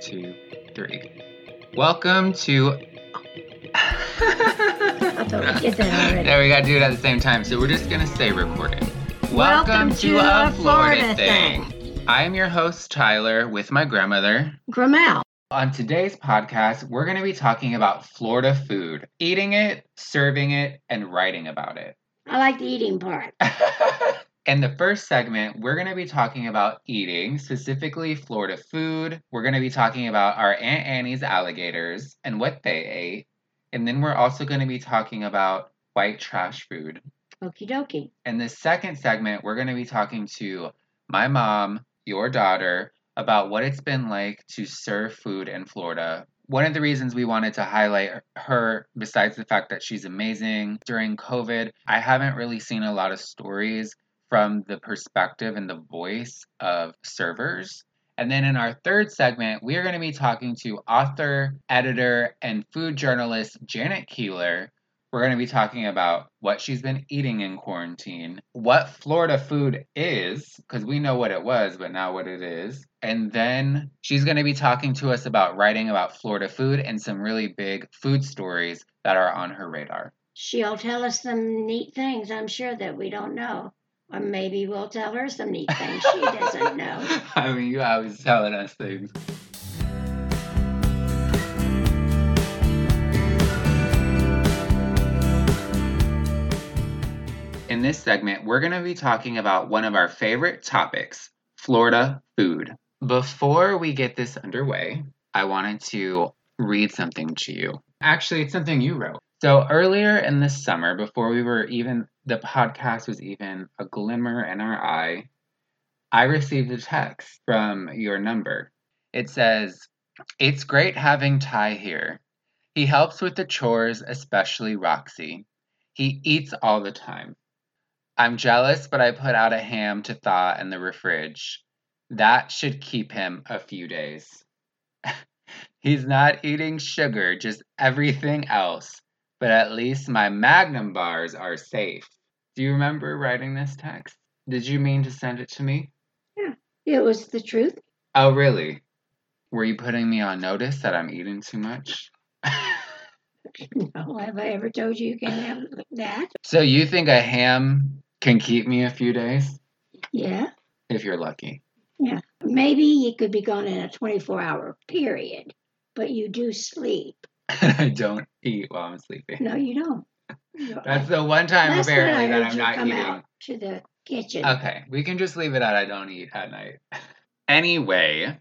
two, three. Welcome to. I thought we did that already. There, we gotta do it at the same time. So we're just gonna say recording. Welcome to a Florida thing. I am your host, Tyler, with my grandmother. Gramel. On today's podcast, we're going to be talking about Florida food, eating it, serving it, and writing about it. I like the eating part. In the first segment, we're going to be talking about eating, specifically Florida food. We're going to be talking about our Aunt Annie's alligators and what they ate. And then we're also going to be talking about white trash food. Okie dokie. In the second segment, we're going to be talking to my mom, your daughter, about what it's been like to serve food in Florida. One of the reasons we wanted to highlight her, besides the fact that she's amazing during COVID, I haven't really seen a lot of stories from the perspective and the voice of servers. And then in our third segment, we are going to be talking to author, editor, and food journalist Janet Keeler. We're going to be talking about what she's been eating in quarantine, what Florida food is, because we know what it was, but now what it is. And then she's going to be talking to us about writing about Florida food and some really big food stories that are on her radar. She'll tell us some neat things, I'm sure, that we don't know. Or maybe we'll tell her some neat things she doesn't know. I mean, you always telling us things. In this segment, we're going to be talking about one of our favorite topics Florida food. Before we get this underway, I wanted to read something to you. Actually, it's something you wrote. So, earlier in the summer, before we were even, the podcast was even a glimmer in our eye, I received a text from your number. It says, It's great having Ty here. He helps with the chores, especially Roxy. He eats all the time. I'm jealous, but I put out a ham to thaw in the refrige. That should keep him a few days. He's not eating sugar, just everything else. But at least my Magnum bars are safe. Do you remember writing this text? Did you mean to send it to me? Yeah, it was the truth. Oh, really? Were you putting me on notice that I'm eating too much? No, have I ever told you you can have that? so you think a ham can keep me a few days? Yeah, If you're lucky. yeah. Maybe you could be gone in a 24 hour period, but you do sleep. I don't eat while I'm sleeping. No, you don't. That's the one time Last apparently that I'm not eating. to the kitchen. Okay, we can just leave it at I don't eat at night. Anyway,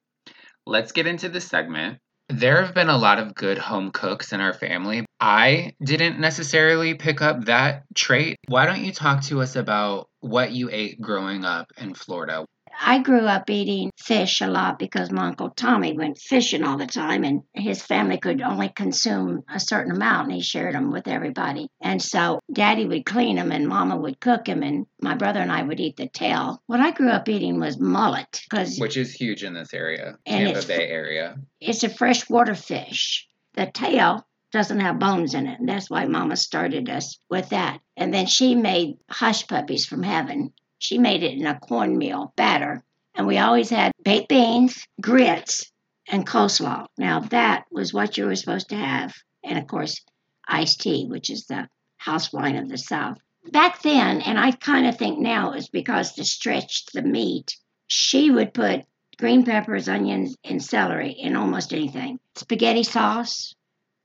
let's get into the segment. There have been a lot of good home cooks in our family. I didn't necessarily pick up that trait. Why don't you talk to us about what you ate growing up in Florida? I grew up eating fish a lot because my Uncle Tommy went fishing all the time and his family could only consume a certain amount and he shared them with everybody. And so daddy would clean them and mama would cook them and my brother and I would eat the tail. What I grew up eating was mullet because Which is huge in this area, Tampa Bay area. it's a freshwater fish. The tail doesn't have bones in it. And that's why mama started us with that. And then she made hush puppies from heaven. She made it in a cornmeal batter. And we always had baked beans, grits, and coleslaw. Now that was what you were supposed to have. And of course, iced tea, which is the house wine of the South. Back then, and I kind of think now it was because to stretch the meat, she would put green peppers, onions, and celery in almost anything. Spaghetti sauce,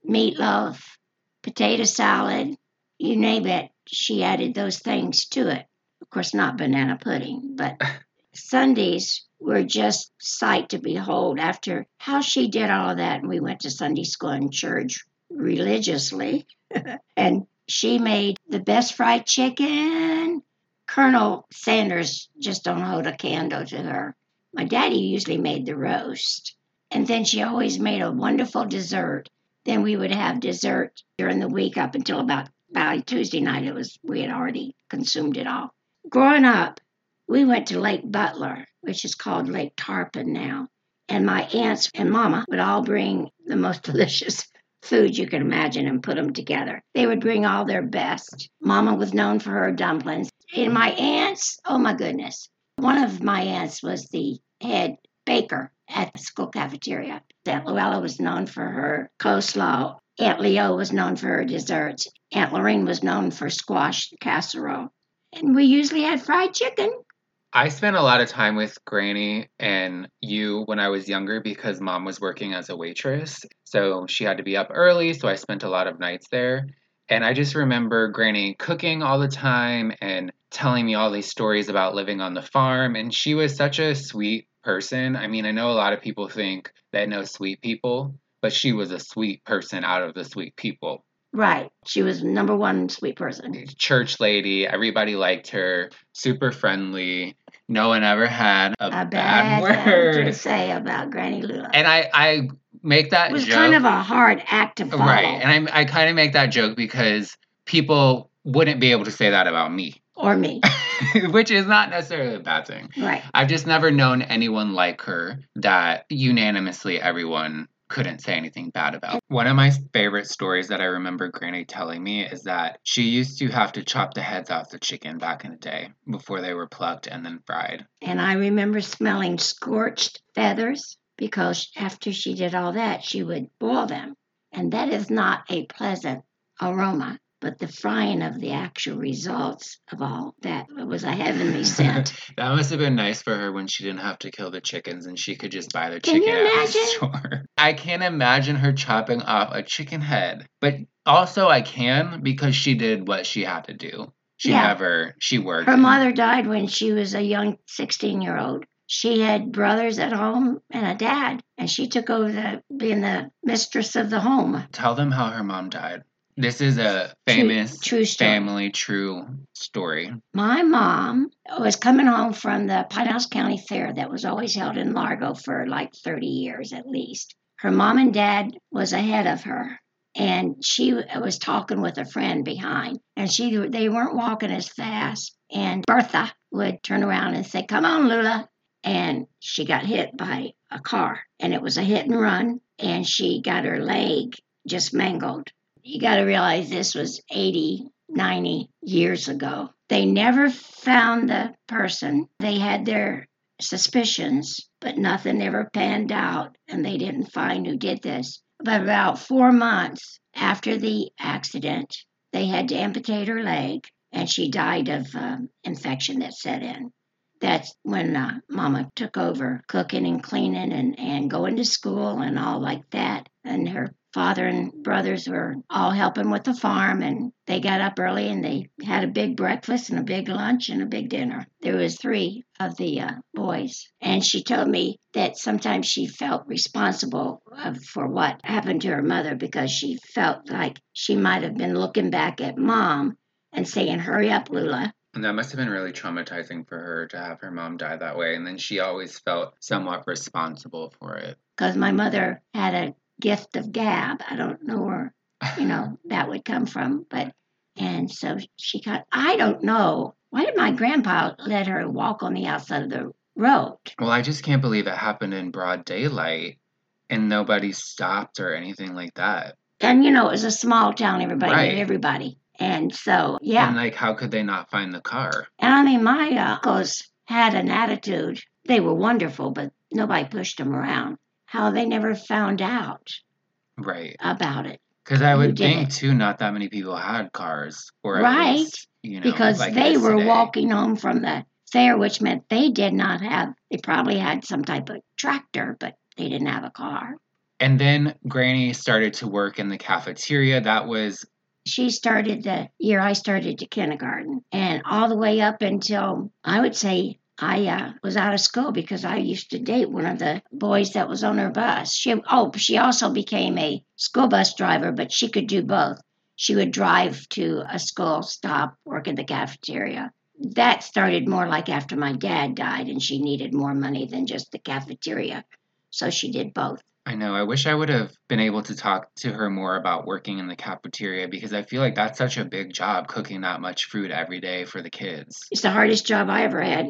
meatloaf, potato salad, you name it, she added those things to it. Of course, not banana pudding, but Sundays were just sight to behold after how she did all that. And we went to Sunday school and church religiously. and she made the best fried chicken. Colonel Sanders just don't hold a candle to her. My daddy usually made the roast. And then she always made a wonderful dessert. Then we would have dessert during the week up until about by Tuesday night it was we had already consumed it all. Growing up, we went to Lake Butler, which is called Lake Tarpon now. And my aunts and mama would all bring the most delicious food you can imagine and put them together. They would bring all their best. Mama was known for her dumplings. And my aunts, oh my goodness. One of my aunts was the head baker at the school cafeteria. Aunt Luella was known for her coleslaw. Aunt Leo was known for her desserts. Aunt Lorraine was known for squash casserole. And we usually had fried chicken. I spent a lot of time with Granny and you when I was younger because mom was working as a waitress. So she had to be up early, so I spent a lot of nights there. And I just remember Granny cooking all the time and telling me all these stories about living on the farm. And she was such a sweet person. I mean, I know a lot of people think they know sweet people, but she was a sweet person out of the sweet people. Right. She was number one sweet person. Church lady, everybody liked her, super friendly. No one ever had a, A bad, bad word. to say about Granny Lula. And I, I make that it was joke. kind of a hard act to follow. right. And I, I kind of make that joke because people wouldn't be able to say that about me, or me. which is not necessarily a bad thing. Right. I've just never known anyone like her that unanimously everyone couldn't say anything bad about. One of my favorite stories that I remember Granny telling me is that she used to have to chop the heads off the chicken back in the day before they were plucked and then fried. And I remember smelling scorched feathers because after she did all that, she would boil them. And that is not a pleasant aroma, but the frying of the actual results of all that was a heavenly scent. that must have been nice for her when she didn't have to kill the chickens and she could just buy the Can chicken you at the store. I can't imagine her chopping off a chicken head, but also I can because she did what she had to do. She Yeah. never she worked. Her mother died when she was a young 16 year old. She had brothers at home and a dad, and she took over the, being the mistress of the home. Tell them how her mom died. This is a famous true story. family true story. My mom was coming home from the Pinellas County Fair that was always held in Largo for like 30 years at least. Her mom and dad was ahead of her and she was talking with a friend behind and she they weren't walking as fast and Bertha would turn around and say, "Come on, Lula." And she got hit by a car and it was a hit and run and she got her leg just mangled. You got to realize this was 80 90 years ago. They never found the person. They had their suspicions, but nothing ever panned out, and they didn't find who did this. But about four months after the accident, they had to amputate her leg, and she died of um, infection that set in. That's when uh, Mama took over cooking and cleaning and, and going to school and all like that. And her father and brothers were all helping with the farm and they got up early and they had a big breakfast and a big lunch and a big dinner. There was three of the uh, boys. And she told me that sometimes she felt responsible for what happened to her mother because she felt like she might have been looking back at mom and saying hurry up lula And that must have been really traumatizing for her to have her mom die that way. And then she always felt somewhat responsible for it. because my mother had a gift of gab i don't know where you know that would come from but and so she got i don't know why did my grandpa let her walk on the outside of the road Well, I just can't believe it happened in broad daylight and nobody stopped or anything like that. and you know it was a small town everybody Right. everybody and so yeah And like, how could they not find the car? and i mean my uncles had an attitude they were wonderful but nobody pushed them around how they never found out Right. about it Because I would think it? too, not that many people had cars, or Right. least, you know, because like they were today. walking home from the fair, which meant they did not have, they probably had some type of tractor, but they didn't have a car. And then Granny started to work in the cafeteria. That was She started the year I started to kindergarten, and all the way up until I would say I uh, was out of school because I used to date one of the boys that was on her bus. She oh, she also became a school bus driver, but she could do both. She would drive to a school stop, work in the cafeteria. That started more like after my dad died, and she needed more money than just the cafeteria, so she did both. I know. I wish I would have been able to talk to her more about working in the cafeteria because I feel like that's such a big job cooking that much food every day for the kids. It's the hardest job I ever had.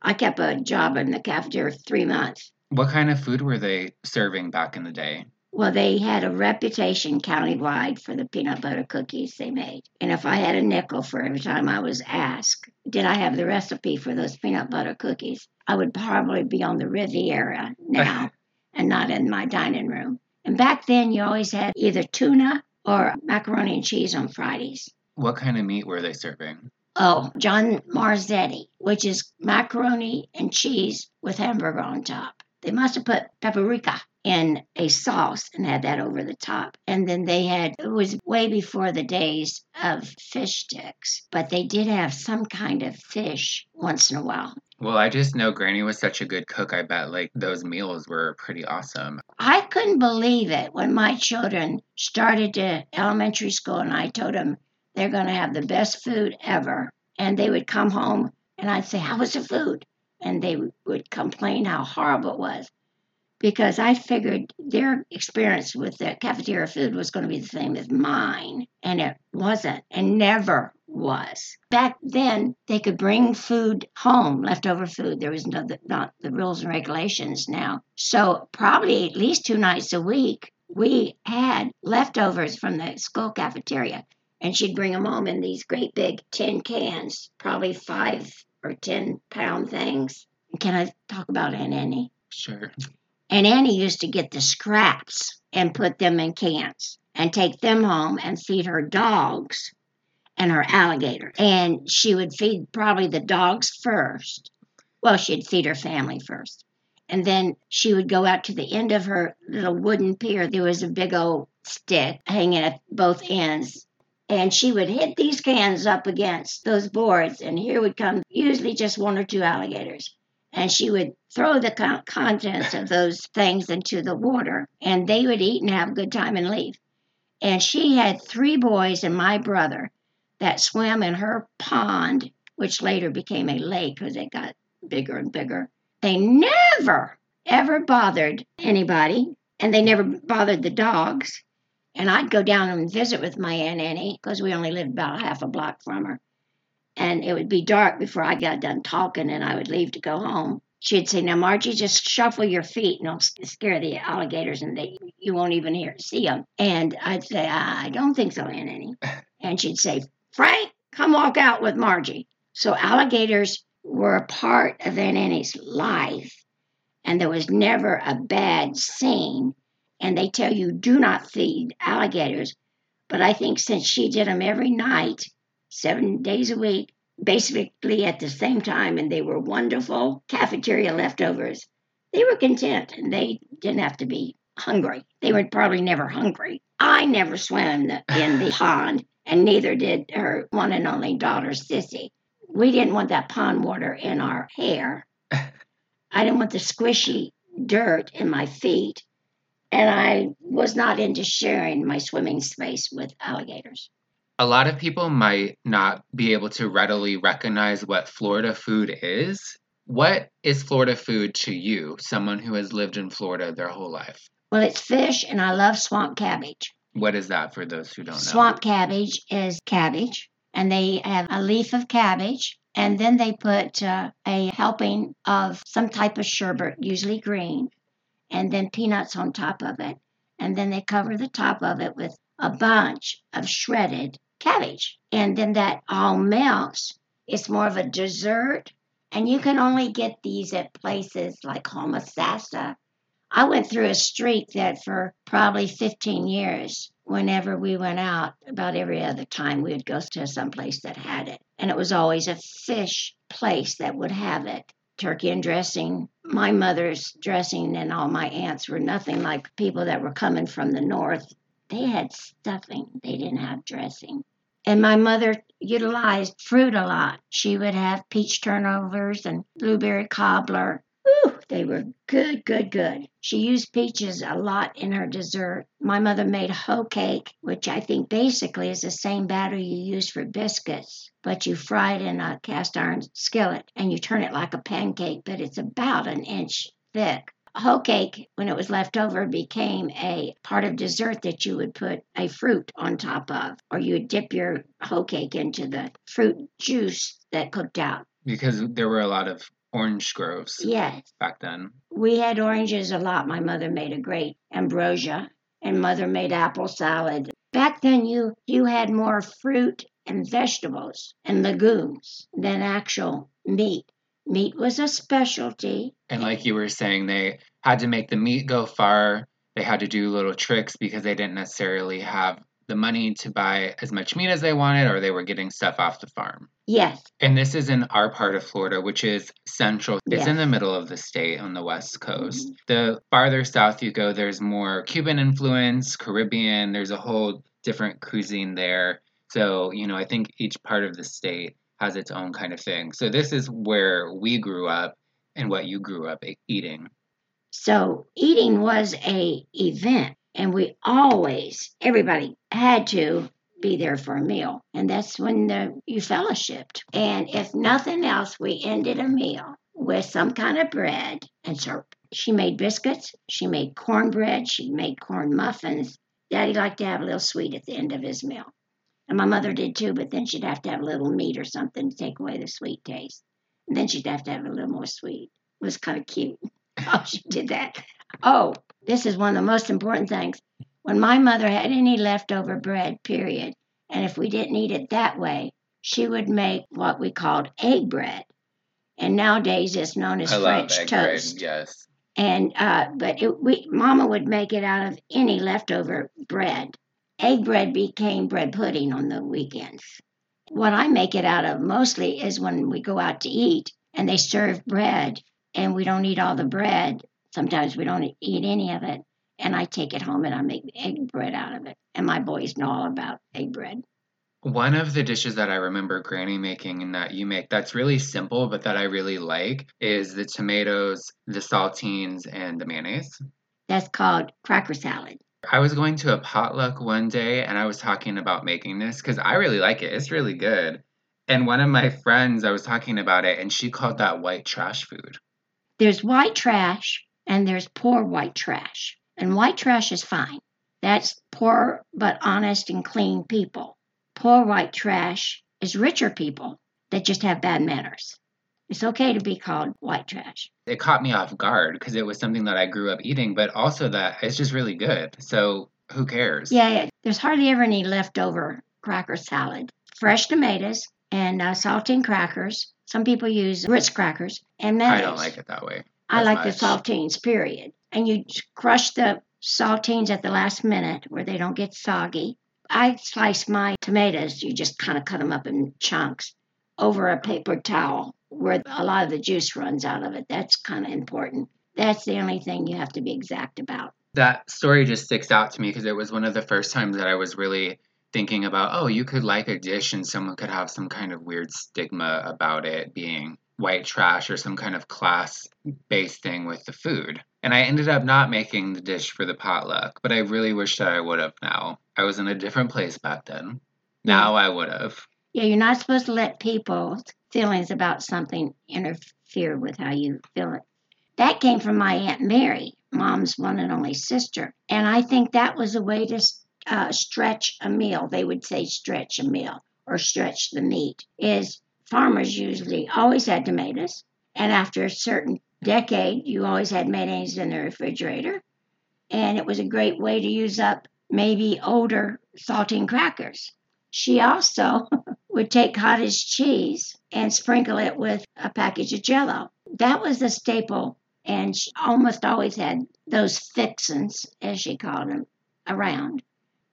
I kept a job in the cafeteria for three months. What kind of food were they serving back in the day? Well, they had a reputation countywide for the peanut butter cookies they made. And if I had a nickel for every time I was asked, did I have the recipe for those peanut butter cookies, I would probably be on the Riviera now. and not in my dining room. And back then, you always had either tuna or macaroni and cheese on Fridays. What kind of meat were they serving? Oh, John Marzetti, which is macaroni and cheese with hamburger on top. They must have put paprika in a sauce and had that over the top. And then they had, it was way before the days of fish sticks, but they did have some kind of fish once in a while. Well, I just know Granny was such a good cook. I bet like those meals were pretty awesome. I couldn't believe it when my children started to elementary school and I told them they're going to have the best food ever. And they would come home and I'd say, How was the food? And they would complain how horrible it was because I figured their experience with the cafeteria food was going to be the same as mine. And it wasn't and never was. Back then, they could bring food home, leftover food. There was no, not the rules and regulations now. So, probably at least two nights a week, we had leftovers from the school cafeteria. And she'd bring them home in these great big tin cans, probably five or 10 pound things. Can I talk about Aunt Annie? Sure. And Annie used to get the scraps and put them in cans and take them home and feed her dogs and her alligator. And she would feed probably the dogs first. Well, she'd feed her family first. And then she would go out to the end of her little wooden pier. There was a big old stick hanging at both ends. And she would hit these cans up against those boards, and here would come usually just one or two alligators and she would throw the con- contents of those things into the water and they would eat and have a good time and leave. And she had three boys and my brother that swam in her pond which later became a lake because it got bigger and bigger. They never ever bothered anybody and they never bothered the dogs. And i'd go down and visit with my aunt annie because we only lived about half a block from her and it would be dark before I got done talking and I would leave to go home. She'd say, "Now, Margie, just shuffle your feet, and it'll scare the alligators, and they you won't even hear see them." And I'd say, "I don't think so, Aunt Annie." And she'd say, "Frank, come walk out with Margie." So alligators were a part of Aunt Annie's life, and there was never a bad scene. And they tell you do not feed alligators, but I think since she did them every night seven days a week, basically at the same time, and they were wonderful cafeteria leftovers. They were content and they didn't have to be hungry. They were probably never hungry. I never swam in the, in the pond, and neither did her one and only daughter, Sissy. We didn't want that pond water in our hair. I didn't want the squishy dirt in my feet, and I was not into sharing my swimming space with alligators. A lot of people might not be able to readily recognize what Florida food is. What is Florida food to you, someone who has lived in Florida their whole life? Well, it's fish, and I love swamp cabbage. What is that for those who don't know? Swamp cabbage is cabbage, and they have a leaf of cabbage, and then they put uh, a helping of some type of sherbet, usually green, and then peanuts on top of it. And then they cover the top of it with a bunch of shredded cabbage. And then that all melts. It's more of a dessert. And you can only get these at places like Homosassa. I went through a streak that for probably 15 years, whenever we went out, about every other time we would go to some place that had it. And it was always a fish place that would have it. Turkey and dressing. My mother's dressing and all my aunts were nothing like people that were coming from the north they had stuffing, they didn't have dressing. And my mother utilized fruit a lot. She would have peach turnovers and blueberry cobbler. Ooh, they were good, good, good. She used peaches a lot in her dessert. My mother made hoe cake, which I think basically is the same batter you use for biscuits, but you fry it in a cast iron skillet and you turn it like a pancake, but it's about an inch thick hoe cake, when it was left over, became a part of dessert that you would put a fruit on top of, or you would dip your hoe cake into the fruit juice that cooked out. Because there were a lot of orange groves yes. back then. We had oranges a lot. My mother made a great ambrosia, and mother made apple salad. Back then, you you had more fruit and vegetables and legumes than actual meat. Meat was a specialty. And like you were saying, they had to make the meat go far. They had to do little tricks because they didn't necessarily have the money to buy as much meat as they wanted, or they were getting stuff off the farm. Yes, And this is in our part of Florida, which is central. It's in the middle of the state on the west coast. Mm-hmm. The farther south you go, there's more Cuban influence, Caribbean. There's a whole different cuisine there. So, you know, I think each part of the state has its own kind of thing. So, this is where we grew up and what you grew up eating. So eating was a event, and we always, everybody had to be there for a meal, and that's when the, you fellowshipped. And if nothing else, we ended a meal with some kind of bread and syrup. She made biscuits. She made cornbread. She made corn muffins. Daddy liked to have a little sweet at the end of his meal, and my mother did too. But then she'd have to have a little meat or something to take away the sweet taste. And then she'd have to have a little more sweet. It was kind of cute. Oh, she did that. Oh, this is one of the most important things. When my mother had any leftover bread, period, and if we didn't eat it that way, she would make what we called egg bread. And nowadays it's known as French toast. yes. And uh, but it, we, Mama would make it out of any leftover bread. Egg bread became bread pudding on the weekends. What I make it out of mostly is when we go out to eat and they serve bread and we don't eat all the bread. Sometimes we don't eat any of it. And I take it home and I make egg bread out of it. And my boys know all about egg bread. One of the dishes that I remember Granny making and that you make that's really simple but that I really like is the tomatoes, the saltines, and the mayonnaise. That's called cracker salad. I was going to a potluck one day and I was talking about making this because I really like it. It's really good. And one of my friends, I was talking about it and she called that white trash food. There's white trash and there's poor white trash. And white trash is fine. That's poor but honest and clean people. Poor white trash is richer people that just have bad manners. It's okay to be called white trash. It caught me off guard because it was something that I grew up eating, but also that it's just really good. So who cares? Yeah, yeah, there's hardly ever any leftover cracker salad. Fresh tomatoes and uh, saltine crackers. Some people use Ritz crackers and mayonnaise. I don't like it that way. I like much. the saltines, period. And you crush the saltines at the last minute where they don't get soggy. I slice my tomatoes, you just kind of cut them up in chunks over a paper towel where a lot of the juice runs out of it. That's kind of important. That's the only thing you have to be exact about. That story just sticks out to me because it was one of the first times that I was really thinking about, oh, you could like a dish and someone could have some kind of weird stigma about it being white trash or some kind of class based thing with the food. And I ended up not making the dish for the potluck, but I really wish that I would have now. I was in a different place back then. Now I would have. Yeah, you're not supposed to let people's feelings about something interfere with how you feel it. That came from my Aunt Mary, mom's one and only sister. And I think that was a way to uh, stretch a meal. They would say stretch a meal or stretch the meat. Is farmers usually always had tomatoes. And after a certain decade, you always had mayonnaise in the refrigerator. And it was a great way to use up maybe older saltine crackers. She also would take cottage cheese and sprinkle it with a package of jello. That was a staple, and she almost always had those fixins, as she called them, around.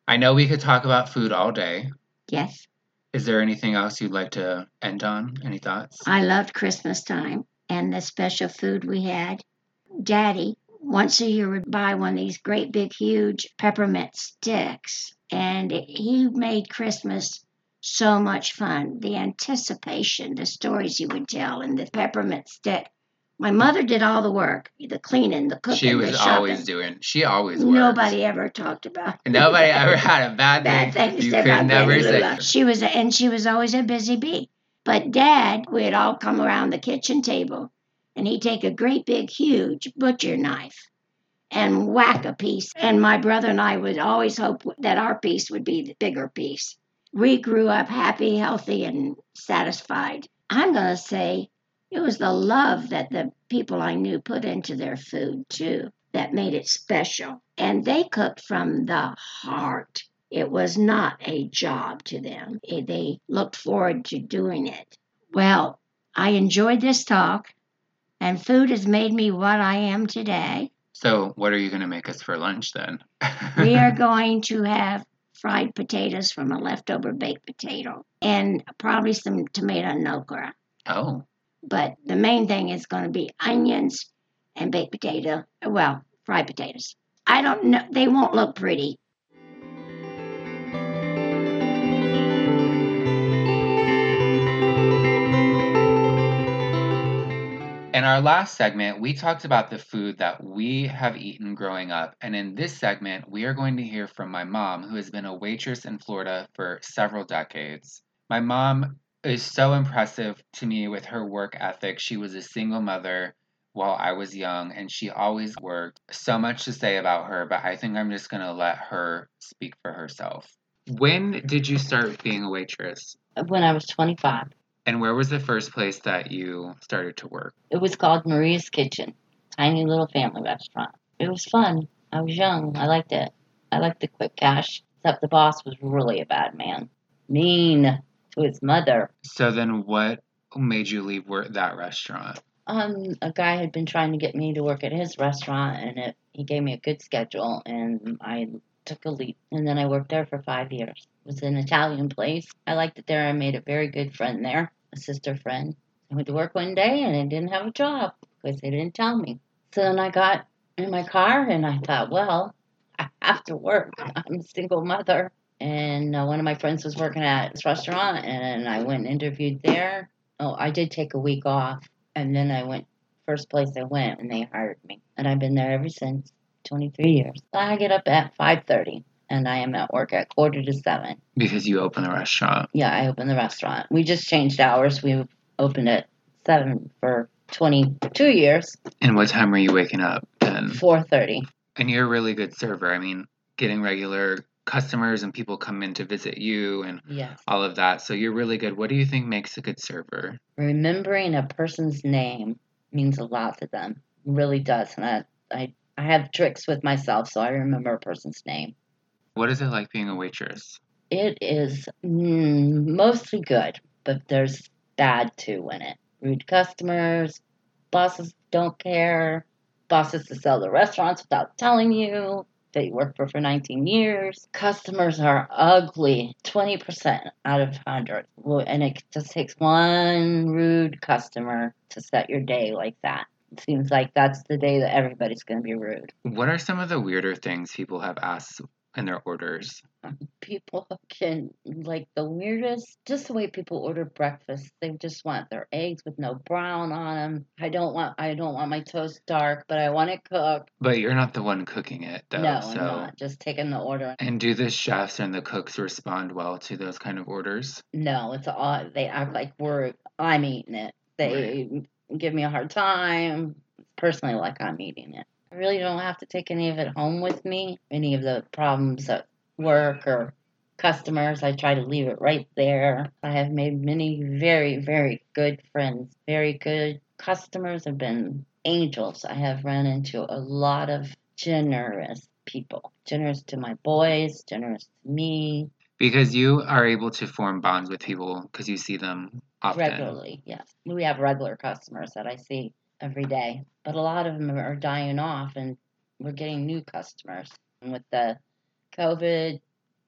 I know we could talk about food all day. Yes, Is there anything else you'd like to end on? Any thoughts? I loved Christmas time and the special food we had. Daddy, once a year, would buy one of these great big, huge peppermint sticks, and he made Christmas so much fun. The anticipation, the stories he would tell, and the peppermint stick. My mother did all the work, the cleaning, the cooking, She the was shopping. always doing. She always worked. Nobody ever talked about. Nobody ever had a bad, bad thing. you could about never say. She was, a, and she was always a busy bee. But Dad, we'd all come around the kitchen table, and he'd take a great big, huge butcher knife and whack a piece. And my brother and I would always hope that our piece would be the bigger piece. We grew up happy, healthy, and satisfied. I'm going to say it was the love that the people I knew put into their food, too, that made it special. And they cooked from the heart. It was not a job to them. Eh, They looked forward to doing it. Well, I enjoyed this talk. And food has made me what I am today. So, what are you going to make us for lunch then? We are going to have fried potatoes from a leftover baked potato and probably some tomato and okra. oh, But the main thing is going to be onions and baked potato. Well, fried potatoes. I don't know. They won't look pretty. In our last segment, we talked about the food that we have eaten growing up. And in this segment, we are going to hear from my mom, who has been a waitress in Florida for several decades. My mom is so impressive to me with her work ethic. She was a single mother while I was young, and she always worked. So much to say about her, but I think I'm just going to let her speak for herself. When did you start being a waitress? when I was 25. And where was the first place that you started to work? It was called Maria's Kitchen, tiny little family restaurant. It was fun. I was young. I liked it. I liked the quick cash. Except the boss was really a bad man, mean to his mother. So then, what made you leave work that restaurant? Um, a guy had been trying to get me to work at his restaurant, and it, he gave me a good schedule, and I took a leap. And then I worked there for five years. It was an Italian place. I liked it there. I made a very good friend there, a sister friend. I went to work one day, and I didn't have a job because they didn't tell me. So then I got in my car, and I thought, well, I have to work. I'm a single mother. And uh, one of my friends was working at this restaurant, and I went and interviewed there. Oh, I did take a week off, and then I went first place I went, and they hired me, and I've been there ever since. 23 years. I get up at 5:30, and I am at work at quarter to seven. Because you open the restaurant. Yeah, I open the restaurant. We just changed hours. We opened at seven for 22 years, And what time were you waking up then? 4:30. And you're a really good server. I mean, getting regular customers and people come in to visit you and Yes. all of that. So you're really good. What do you think makes a good server? Remembering a person's name means a lot to them. It really does. And I, I, I have tricks with myself, so I remember a person's name. What is it like being a waitress? It is mm, mostly good, but there's bad too in it. Rude customers, bosses don't care, bosses to sell the restaurants without telling you that you worked for for 19 years. Customers are ugly, 20% out of 100. And it just takes one rude customer to set your day like that. It seems like that's the day that everybody's going to be rude. What are some of the weirder things people have asked in their orders? people can like the weirdest just the way people order breakfast they just want their eggs with no brown on them i don't want i don't want my toast dark but i want it cooked But you're not the one cooking it, though. no so. i'm not just taking the order And do the chefs and the cooks respond well to those kind of orders? no it's all they act like we're i'm eating it they give me a hard time personally like i'm eating it i really don't have to take any of it home with me any of the problems at work or customers. I try to leave it right there. I have made many very very good friends very good customers have been angels. I have run into a lot of generous people generous to my boys generous to me. Because you are able to form bonds with people because you see them often. regularly yes. We have regular customers that i see every day. But a lot of them are dying off and we're getting new customers. And with the covid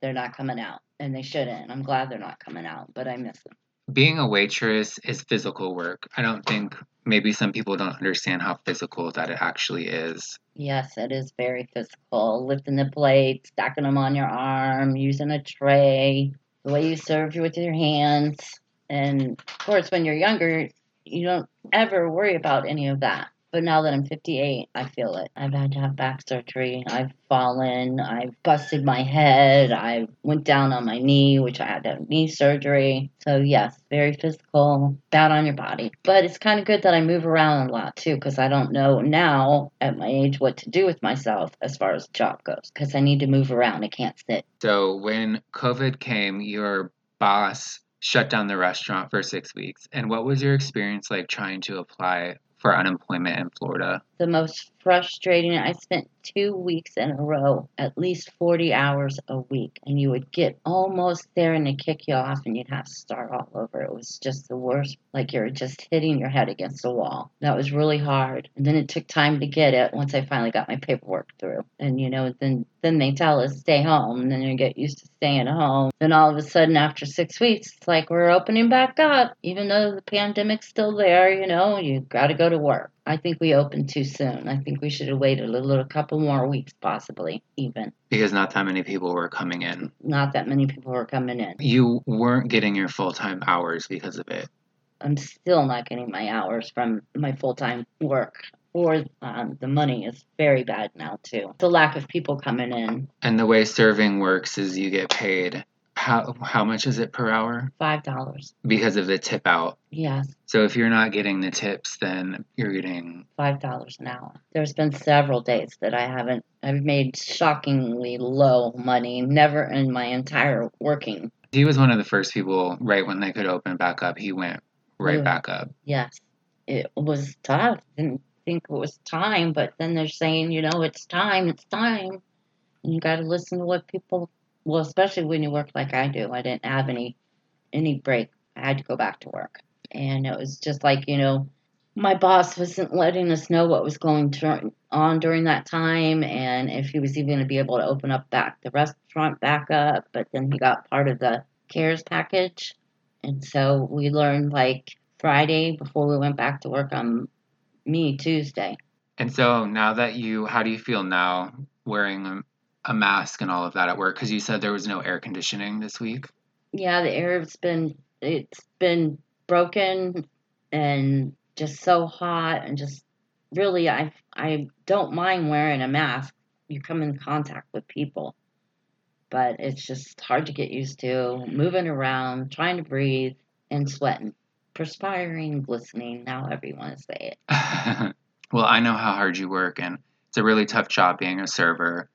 they're not coming out and they shouldn't. I'm glad they're not coming out but i miss them. Being a waitress is physical work. I don't think maybe some people don't understand how physical that it actually is. yes it is very physical. Lifting the plates stacking them on your arm using a tray the way you serve with your hands. And of course when you're younger you don't ever worry about any of that but now that I'm 58, I feel it. I've had to have back surgery. I've fallen. I've busted my head. I went down on my knee, which I had to have knee surgery. So, yes, very physical, bad on your body. But it's kind of good that I move around a lot too, because I don't know now at my age what to do with myself as far as job goes, because I need to move around. I can't sit. So when COVID came, your boss shut down the restaurant for six weeks. And what was your experience like trying to apply for unemployment in Florida? the most frustrating. I spent two weeks in a row, at least 40 hours a week, and you would get almost there and they kick you off and you'd have to start all over. It was just the worst. Like you're just hitting your head against the wall. That was really hard. And then it took time to get it once I finally got my paperwork through. And, you know, then then they tell us stay home and then you get used to staying home then all of a sudden after six weeks it's like we're opening back up even though the pandemic's still there you know you got to go to work i think we opened too soon i think we should have waited a little a couple more weeks possibly even because not that many people were coming in not that many people were coming in you weren't getting your full-time hours because of it i'm still not getting my hours from my full-time work or um, the money is very bad now too. The lack of people coming in. And the way serving works is you get paid. How how much is it per hour? Five dollars. Because of the tip out. Yes. So if you're not getting the tips, then you're getting five dollars an hour. There's been several days that I haven't. I've made shockingly low money. Never in my entire working. He was one of the first people. Right when they could open back up, he went right back up. Yes, it was tough. Didn't think it was time, but then they're saying, you know, it's time, it's time. And you got to listen to what people, well, especially when you work like I do. I didn't have any any break. I had to go back to work. And it was just like, you know, my boss wasn't letting us know what was going on during that time and if he was even going to be able to open up back the restaurant back up. But then he got part of the CARES package. And so we learned like Friday before we went back to work on me Tuesday. And so now that you, how do you feel now wearing um, a, mask and all of that at work? Because you said there was no air conditioning this week. Yeah, the air's been it's been broken and just so hot and just really I I don't mind wearing a mask. You come in contact with people. But it's just hard to get used to moving around, trying to breathe and sweating perspiring, glistening, now everyone want to say it. well, I know how hard you work, and it's a really tough job being a server.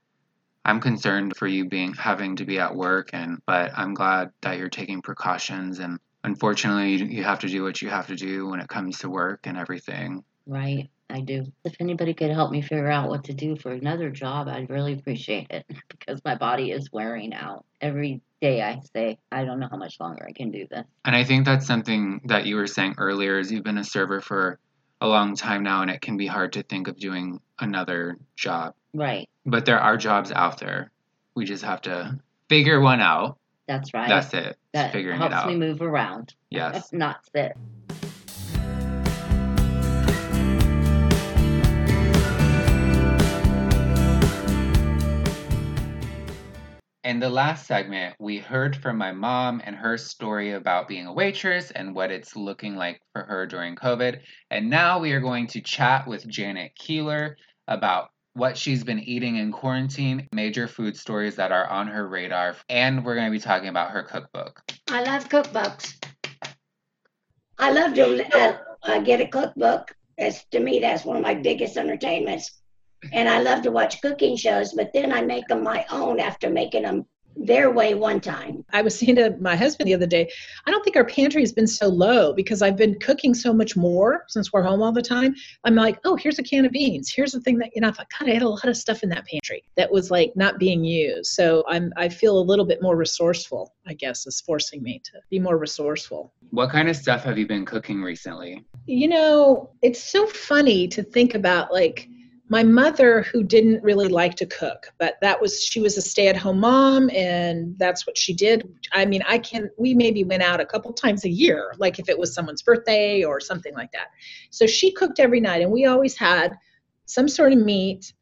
I'm concerned for you being having to be at work, and but I'm glad that you're taking precautions. And unfortunately, you, you have to do what you have to do when it comes to work and everything. Right. I do. If anybody could help me figure out what to do for another job, I'd really appreciate it because my body is wearing out. Every day I say, I don't know how much longer I can do this. And I think that's something that you were saying earlier is you've been a server for a long time now and it can be hard to think of doing another job. Right. But there are jobs out there. We just have to figure one out. That's right. That's it. That figuring helps it out. me move around. Yes. Not sit. In the last segment, we heard from my mom and her story about being a waitress and what it's looking like for her during COVID. And now we are going to chat with Janet Keeler about what she's been eating in quarantine, major food stories that are on her radar, and we're going to be talking about her cookbook. I love cookbooks. I love to uh, get a cookbook. It's, to me, that's one of my biggest entertainments and I love to watch cooking shows, but then I make them my own after making them their way one time. I was saying to my husband the other day, I don't think our pantry has been so low because I've been cooking so much more since we're home all the time. I'm like, oh, here's a can of beans. Here's the thing that you know, I thought, God, I had a lot of stuff in that pantry that was like not being used. So I'm I feel a little bit more resourceful, I guess, is forcing me to be more resourceful. What kind of stuff have you been cooking recently? You know, it's so funny to think about like my mother who didn't really like to cook but that was she was a stay-at-home mom and that's what she did. I mean i can we maybe went out a couple times a year like if it was someone's birthday or something like that. So she cooked every night and we always had some sort of meat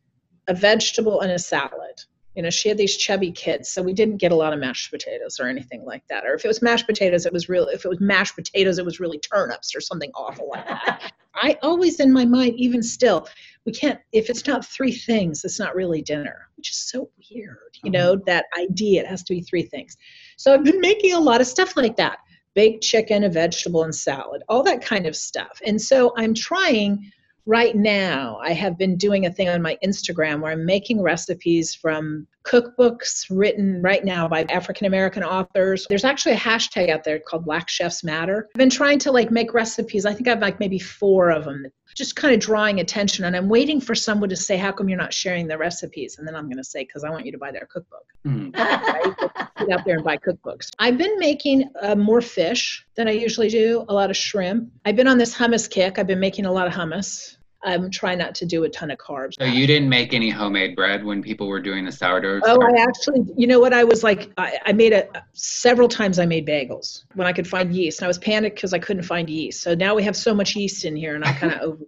a vegetable and a salad. You know she had these chubby kids so we didn't get a lot of mashed potatoes or anything like that. Or if it was mashed potatoes it was real if it was mashed potatoes it was really turnips or something awful like that. I always in my mind even still we can't if it's not three things it's not really dinner which is so weird you know mm-hmm. that idea it has to be three things. So i've been making a lot of stuff like that baked chicken a vegetable and salad all that kind of stuff. And so i'm trying right now i have been doing a thing on my instagram where i'm making recipes from cookbooks written right now by african american authors. There's actually a hashtag out there called black chefs matter. I've been trying to like make recipes. I think i've like maybe four of them just kind of drawing attention. And I'm waiting for someone to say, How come you're not sharing the recipes? And then I'm going to say, Because I want you to buy their cookbook. Mm. Get out there and buy cookbooks. I've been making uh, more fish than I usually do, a lot of shrimp. I've been on this hummus kick. I've been making a lot of hummus. Um, I'm trying not to do a ton of carbs. So you didn't make any homemade bread when people were doing the sourdough? Oh, I actually, you know what? I was like, I, I made it several times. I made bagels when I could find yeast, and I was panicked because I couldn't find yeast. So now we have so much yeast in here, and I kind of over,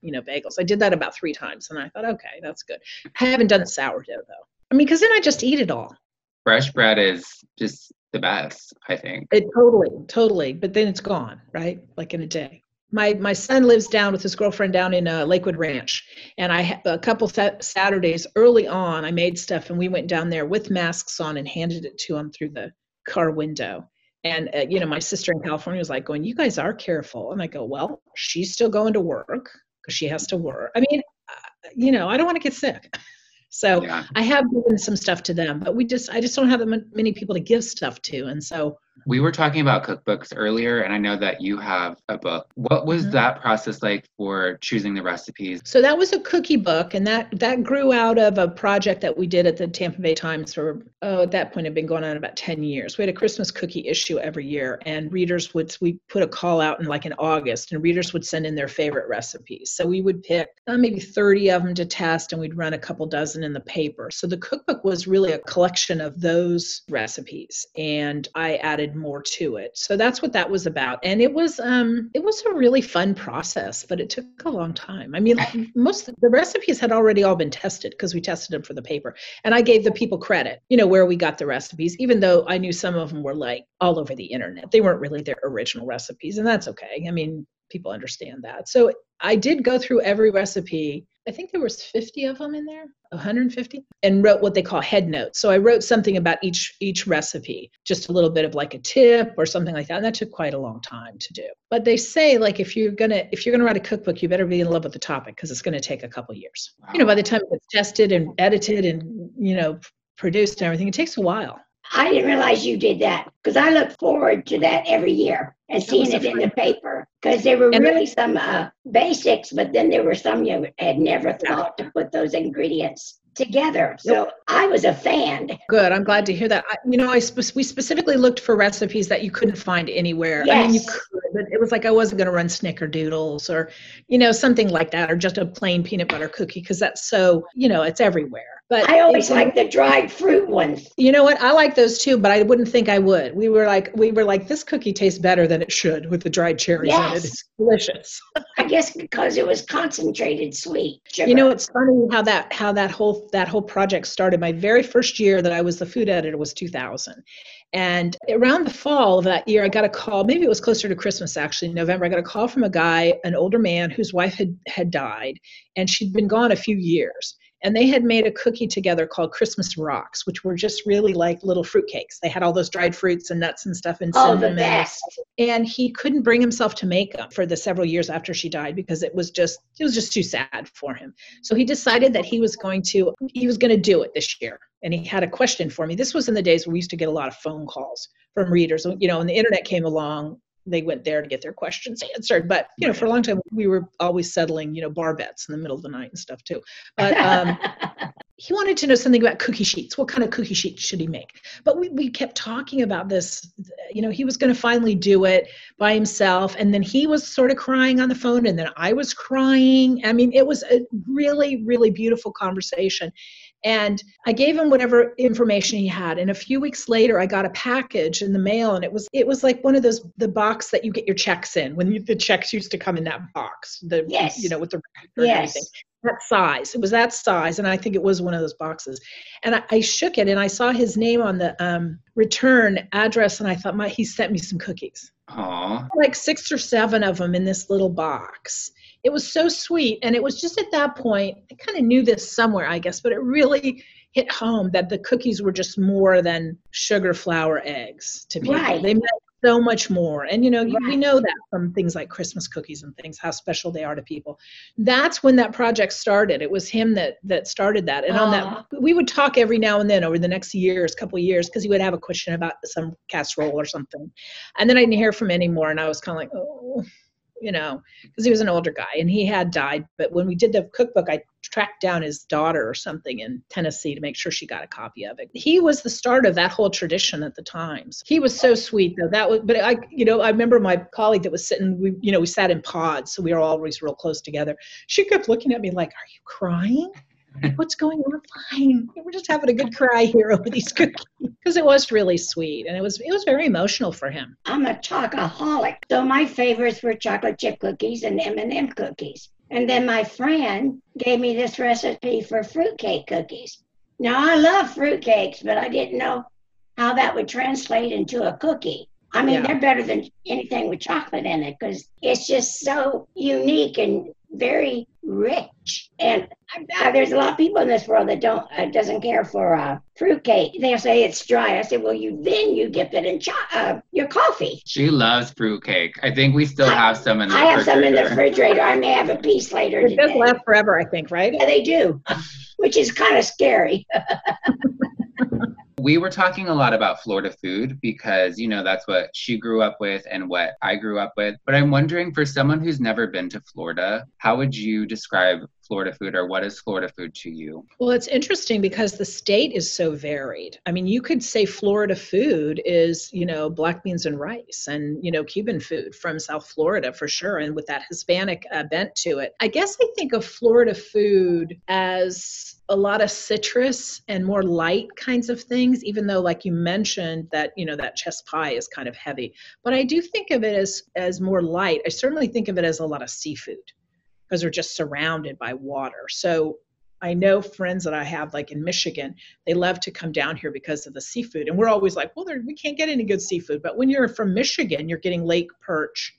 you know, bagels. I did that about three times, and I thought, okay, that's good. I haven't done sourdough though. I mean, because then I just eat it all. Fresh bread is just the best, I think. It totally, totally. But then it's gone, right? Like in a day. My my son lives down with his girlfriend down in uh, Lakewood Ranch, and I a couple Saturdays early on, I made stuff, and we went down there with masks on and handed it to him through the car window. And uh, you know, my sister in California was like, "Going, you guys are careful." And I go, "Well, she's still going to work because she has to work. I mean, uh, you know, I don't want to get sick." So Yeah. I have given some stuff to them, but we just I just don't have that many people to give stuff to, and so We were talking about cookbooks earlier, and I know that you have a book. What was Mhm. that process like for choosing the recipes? So that was a cookie book, and that that grew out of a project that we did at the Tampa Bay Times for oh at that point it had been going on about ten years. We had a Christmas cookie issue every year, and readers would we put a call out in like in August, and readers would send in their favorite recipes. So we would pick uh, maybe thirty of them to test, and we'd run a couple dozen in the paper. So the cookbook was really a collection of those recipes, and I added more to it. So that's what that was about, and it was um it was a really fun process, but it took a long time. I mean, most of the recipes had already all been tested because we tested them for the paper, and I gave the people credit, you know, where we got the recipes, even though I knew some of them were like all over the internet. They weren't really their original recipes, and that's okay. I mean, people understand that. So I did go through every recipe. I think there was 50 of them in there, 150, and wrote what they call head notes. So I wrote something about each each recipe, just a little bit of like a tip or something like that. And that took quite a long time to do. But they say like if you're gonna if you're gonna write a cookbook, you better be in love with the topic because it's gonna take a couple years. You know, by the time it gets tested and edited and you know produced and everything, it takes a while. I didn't realize you did that because I look forward to that every year and seeing it in the paper because there were And- really some uh, basics, but then there were some you had never thought to put those ingredients together. So I was a fan. Good. I'm glad to hear that. I, you know, I spe- we specifically looked for recipes that you couldn't find anywhere. I mean, you Yes. could, but it was like I wasn't going to run snickerdoodles or, you know, something like that, or just a plain peanut butter cookie because that's so, you know, it's everywhere. But I always like the dried fruit ones. you know what? I like those too, but I wouldn't think I would. We were like, we were like, this cookie tastes better than it should with the dried cherries in it. Yes. It's delicious. I guess because it was concentrated sweet. Sugar. You know, it's funny how that how that whole that whole project started. My very first year that I was the food editor was 2000, and around the fall of that year, I got a call. Maybe it was closer to Christmas, actually, November. I got a call from a guy, an older man whose wife had had died, and she'd been gone a few years. And they had made a cookie together called Christmas Rocks, which were just really like little fruit cakes. They had all those dried fruits and nuts and stuff and oh, the cinnamon best. and he couldn't bring himself to make them for the several years after she died because it was just it was just too sad for him so he decided that he was going to he was going to do it this year and he had a question for me this was in the days where we used to get a lot of phone calls from readers you know when the internet came along they went there to get their questions answered but you know for a long time we were always settling you know bar bets in the middle of the night and stuff too but um he wanted to know something about cookie sheets. What kind of cookie sheets should he make? But we, we kept talking about this. You know, he was going to finally do it by himself. And then he was sort of crying on the phone. And then I was crying. I mean, it was a really, really beautiful conversation. And I gave him whatever information he had. And a few weeks later, I got a package in the mail, and it was it was like one of those the box that you get your checks in when you, the checks used to come in that box. The Yes. you know with the and everything yes. that size. It was that size, and I think it was one of those boxes. And I, I shook it, and I saw his name on the um, return address, and I thought, my, he sent me some cookies, Aw. like six or seven of them in this little box. It was so sweet, and it was just at that point. I kind of knew this somewhere, I guess, but it really hit home that the cookies were just more than sugar, flour, eggs to people. Right. They meant so much more. And you know, you we know that from things like Christmas cookies and things, how special they are to people. That's when that project started. It was him that that started that. And on that, we would talk every now and then over the next years, couple of years, because he would have a question about some casserole or something. And then I didn't hear from him anymore, and I was kind of like, oh. You know, because he was an older guy and he had died. But when we did the cookbook, I tracked down his daughter or something in Tennessee to make sure she got a copy of it. He was the start of that whole tradition at the times. He was so sweet though. That was, but I, you know, I remember my colleague that was sitting. We, you know, we sat in pods, so we were always real close together. She kept looking at me like, "Are you crying?" what's going on? Fine. We're just having a good cry here over these cookies because it was really sweet and it was it was very emotional for him. I'm a chocoholic, so my favorites were chocolate chip cookies and M&M cookies. And then my friend gave me this recipe for fruitcake cookies. Now I love fruitcakes, but I didn't know how that would translate into a cookie. I mean, Yeah. they're better than anything with chocolate in it because it's just so unique and very rich. And uh, there's a lot of people in this world that don't uh, doesn't care for uh, fruitcake. They'll say it's dry. I say, well, you then you dip it in cho- uh, your coffee. She loves fruitcake. I think we still have some in the I have some in the refrigerator. refrigerator. I may have a piece later It does last forever, I think, right? Yeah, they do, which is kind of scary. We were talking a lot about Florida food because, you know, that's what she grew up with and what I grew up with. But I'm wondering for someone who's never been to Florida, how would you describe Florida food or what is Florida food to you? Well, it's interesting because the state is so varied. I mean, you could say Florida food is, you know, black beans and rice and, you know, Cuban food from South Florida for sure, and with that Hispanic uh, bent to it. I guess I think of Florida food as a lot of citrus and more light kinds of things, even though, like you mentioned, that, you know, that chess pie is kind of heavy. But I do think of it as, as more light. I certainly think of it as a lot of seafood because we're just surrounded by water. So I know friends that I have, like in Michigan, they love to come down here because of the seafood. And we're always like, well, we can't get any good seafood. But when you're from Michigan, you're getting lake perch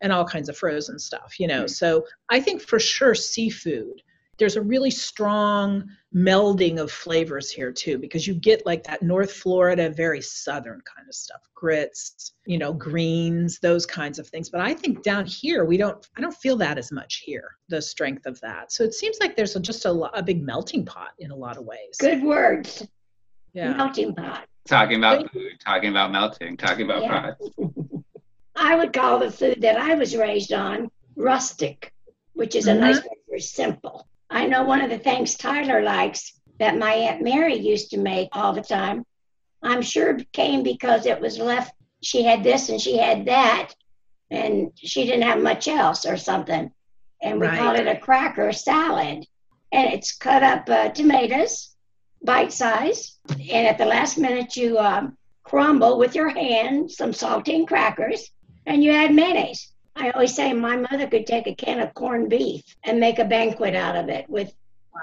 and all kinds of frozen stuff, you know. Mm. So I think for sure seafood. There's a really strong melding of flavors here too, because you get like that North Florida, very southern kind of stuff, grits, you know, greens, those kinds of things. But I think down here we don't. I don't feel that as much here, the strength of that. So it seems like there's a, just a, a big melting pot in a lot of ways. Good words. Yeah. Melting pot. Talking about food, talking about melting, talking about Yeah. pots. I would call the food that I was raised on rustic, which is a Mhm. nice word for simple. I know one of the things Tyler likes that my Aunt Mary used to make all the time. I'm sure it came because it was left, she had this and she had that, and she didn't have much else or something. And we call Right. it a cracker salad. And it's cut up uh, tomatoes, bite size. And at the last minute, you um, crumble with your hand some saltine crackers and you add mayonnaise. I always say my mother could take a can of corned beef and make a banquet out of it with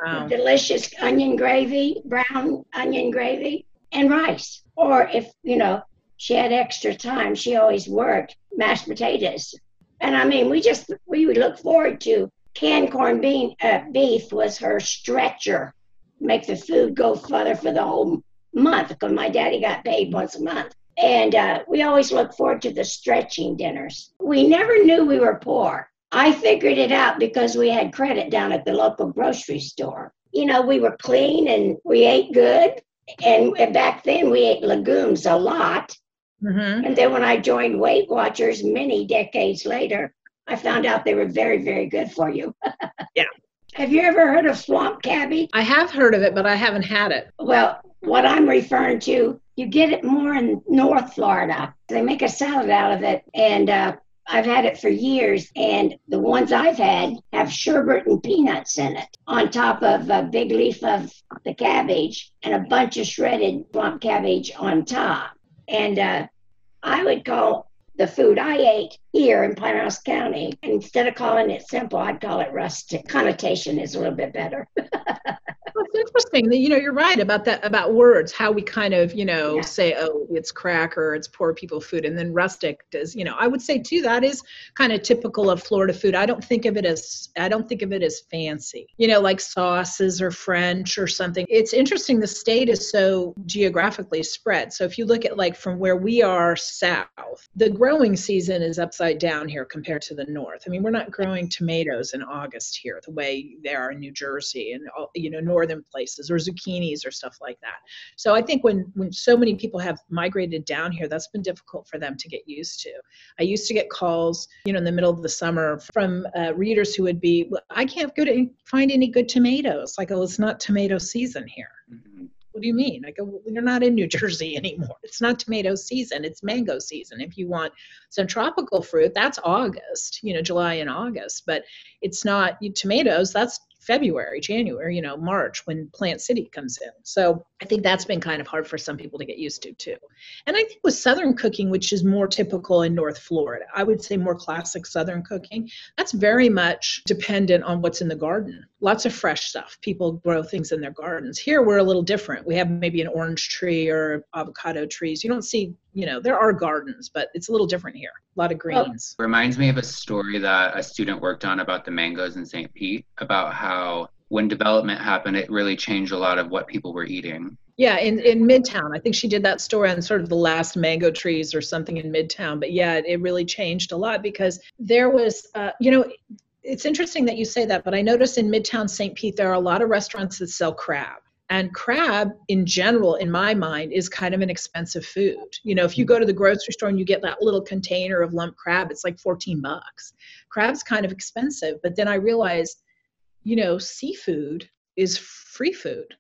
Wow. delicious onion gravy, brown onion gravy, and rice. Or if, you know, she had extra time, she always worked mashed potatoes. And I mean, we just, we would look forward to canned corned bean, uh, beef was her stretcher, make the food go further for the whole month because my daddy got paid once a month. And uh, we always look forward to the stretching dinners. We never knew we were poor. I figured it out because we had credit down at the local grocery store. You know, we were clean and we ate good. And back then we ate legumes a lot. hmm And then when I joined Weight Watchers many decades later, I found out they were very, very good for you. Yeah. Have you ever heard of swamp cabbage? I have heard of it, but I haven't had it. Well, what I'm referring to, you get it more in North Florida. They make a salad out of it, and uh, I've had it for years. And the ones I've had have sherbet and peanuts in it, on top of a big leaf of the cabbage and a bunch of shredded swamp cabbage on top. And uh, I would call the food I ate here in Pinellas County, instead of calling it simple, I'd call it rustic. Connotation is a little bit better. It's interesting that you know you're right about that about words how we kind of you know Yeah. say oh it's cracker it's poor people food and then rustic does you know I would say too that is kind of typical of Florida food. I don't think of it as I don't think of it as fancy you know like sauces or French or something. It's interesting the state is so geographically spread. So if you look at like from where we are south the growing season is upside down here compared to the north. I mean we're not growing tomatoes in August here the way they are in New Jersey and all- you know northern in places or zucchinis or stuff like that. So I think when when so many people have migrated down here, that's been difficult for them to get used to. I used to get calls, you know, in the middle of the summer from uh, readers who would be, I can't go to find any good tomatoes. Like, oh, it's not tomato season here. Mm-hmm what do you mean? I go, well, you're not in New Jersey anymore. It's not tomato season, it's mango season. If you want some tropical fruit, that's August, you know, July and August. But it's not tomatoes, that's February, January, you know, March when Plant City comes in. So I think that's been kind of hard for some people to get used to too. And I think with Southern cooking, which is more typical in North Florida, I would say more classic Southern cooking, that's very much dependent on what's in the garden. Lots of fresh stuff. People grow things in their gardens. Here we're a little different. We have maybe an orange tree or avocado trees. You don't see you know there are gardens but it's a little different here. A lot of greens. Well, reminds me of a story that a student worked on about the mangoes in st pete about how when development happened it really changed a lot of what people were eating. Yeah in, in midtown i think she did that story on sort of the last mango trees or something in midtown but yeah it really changed a lot because there was uh, you know it's interesting that you say that but i noticed in midtown st pete there are a lot of restaurants that sell crab and crab, in general, in my mind, is kind of an expensive food. You know, if you mm-hmm. go to the grocery store and you get that little container of lump crab, it's like 14 bucks. Crab's kind of expensive. But then I realized, you know, seafood is free food.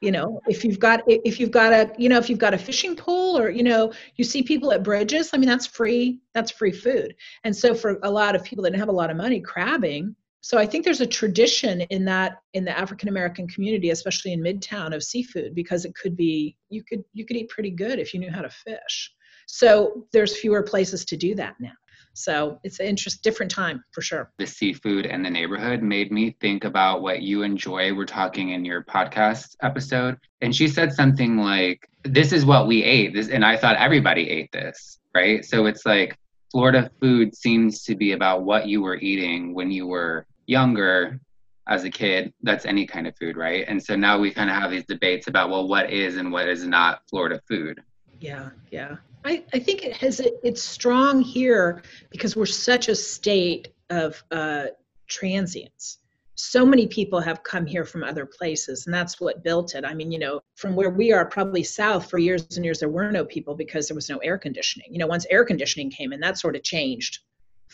You know, if you've got if you've got a you know if you've got a fishing pool or you know you see people at bridges, I mean that's free that's free food. And so for a lot of people that have a lot of money, crabbing so i think there's a tradition in that in the african american community especially in midtown of seafood because it could be you could you could eat pretty good if you knew how to fish. So there's fewer places to do that now. So it's an interest different time for sure. The seafood and the neighborhood made me think about what you and joy were talking in your podcast episode and she said something like this is what we ate this and i thought everybody ate this right? So it's like Florida food seems to be about what you were eating when you were younger as a kid, that's any kind of food, right? And so now we kind of have these debates about, well, what is and what is not Florida food. Yeah, yeah. I, I think it has it's strong here because we're such a state of uh, transients. So many people have come here from other places, and that's what built it. I mean, you know, from where we are, probably south, for years and years, there were no people because there was no air conditioning. You know, once air conditioning came in, that sort of changed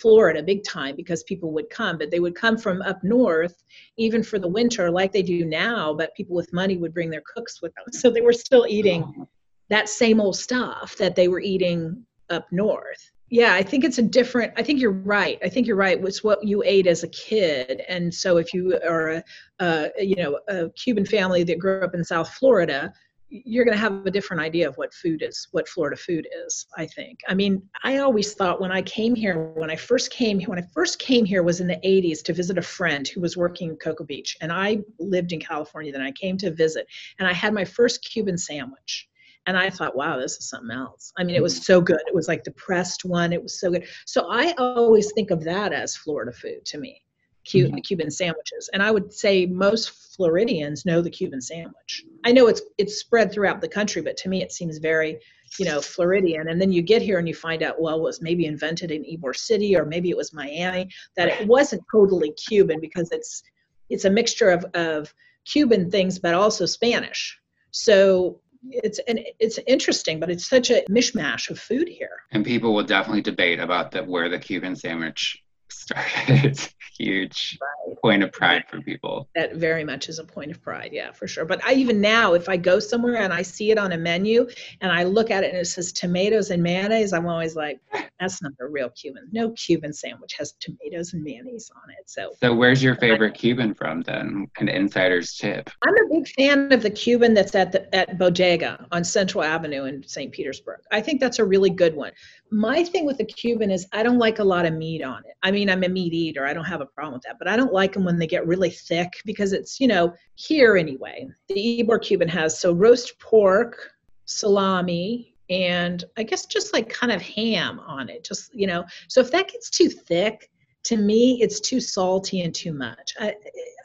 Florida big time because people would come, but they would come from up north, even for the winter, like they do now. But people with money would bring their cooks with them. So they were still eating oh. that same old stuff that they were eating up north. Yeah, I think it's a different. I think you're right. I think you're right. It's what you ate as a kid, and so if you are a, a you know a Cuban family that grew up in South Florida, you're going to have a different idea of what food is, what Florida food is, I think. I mean, I always thought when I came here, when I first came when I first came here was in the 80s to visit a friend who was working in Cocoa Beach. And I lived in California then. I came to visit and I had my first Cuban sandwich. And I thought, wow, this is something else. I mean, it was mm. so good. It was like the pressed one. It was so good. So I always think of that as Florida food to me. Cuban, mm-hmm. Cuban sandwiches. And I would say most Floridians know the Cuban sandwich. I know it's it's spread throughout the country, but to me it seems very, you know, Floridian. And then you get here and you find out, well, it was maybe invented in Ybor City or maybe it was Miami, that it wasn't totally Cuban because it's it's a mixture of, of Cuban things but also Spanish. So it's and it's interesting, but it's such a mishmash of food here. And people will definitely debate about the where the Cuban sandwich started. A huge right. point of pride for people. That very much is a point of pride, yeah, for sure. But I even now, if I go somewhere and I see it on a menu and I look at it and it says tomatoes and mayonnaise, I'm always like, that's not a real Cuban. No Cuban sandwich has tomatoes and mayonnaise on it. So, so where's your favorite I, Cuban from then? An insider's tip. I'm a big fan of the Cuban that's at the at Bodega on Central Avenue in St. Petersburg. I think that's a really good one. My thing with the Cuban is I don't like a lot of meat on it. I mean, I'm a meat eater. I don't have a problem with that, but I don't like them when they get really thick because it's, you know, here anyway. The Ybor Cuban has so roast pork, salami, and I guess just like kind of ham on it. Just, you know, so if that gets too thick, to me it's too salty and too much. I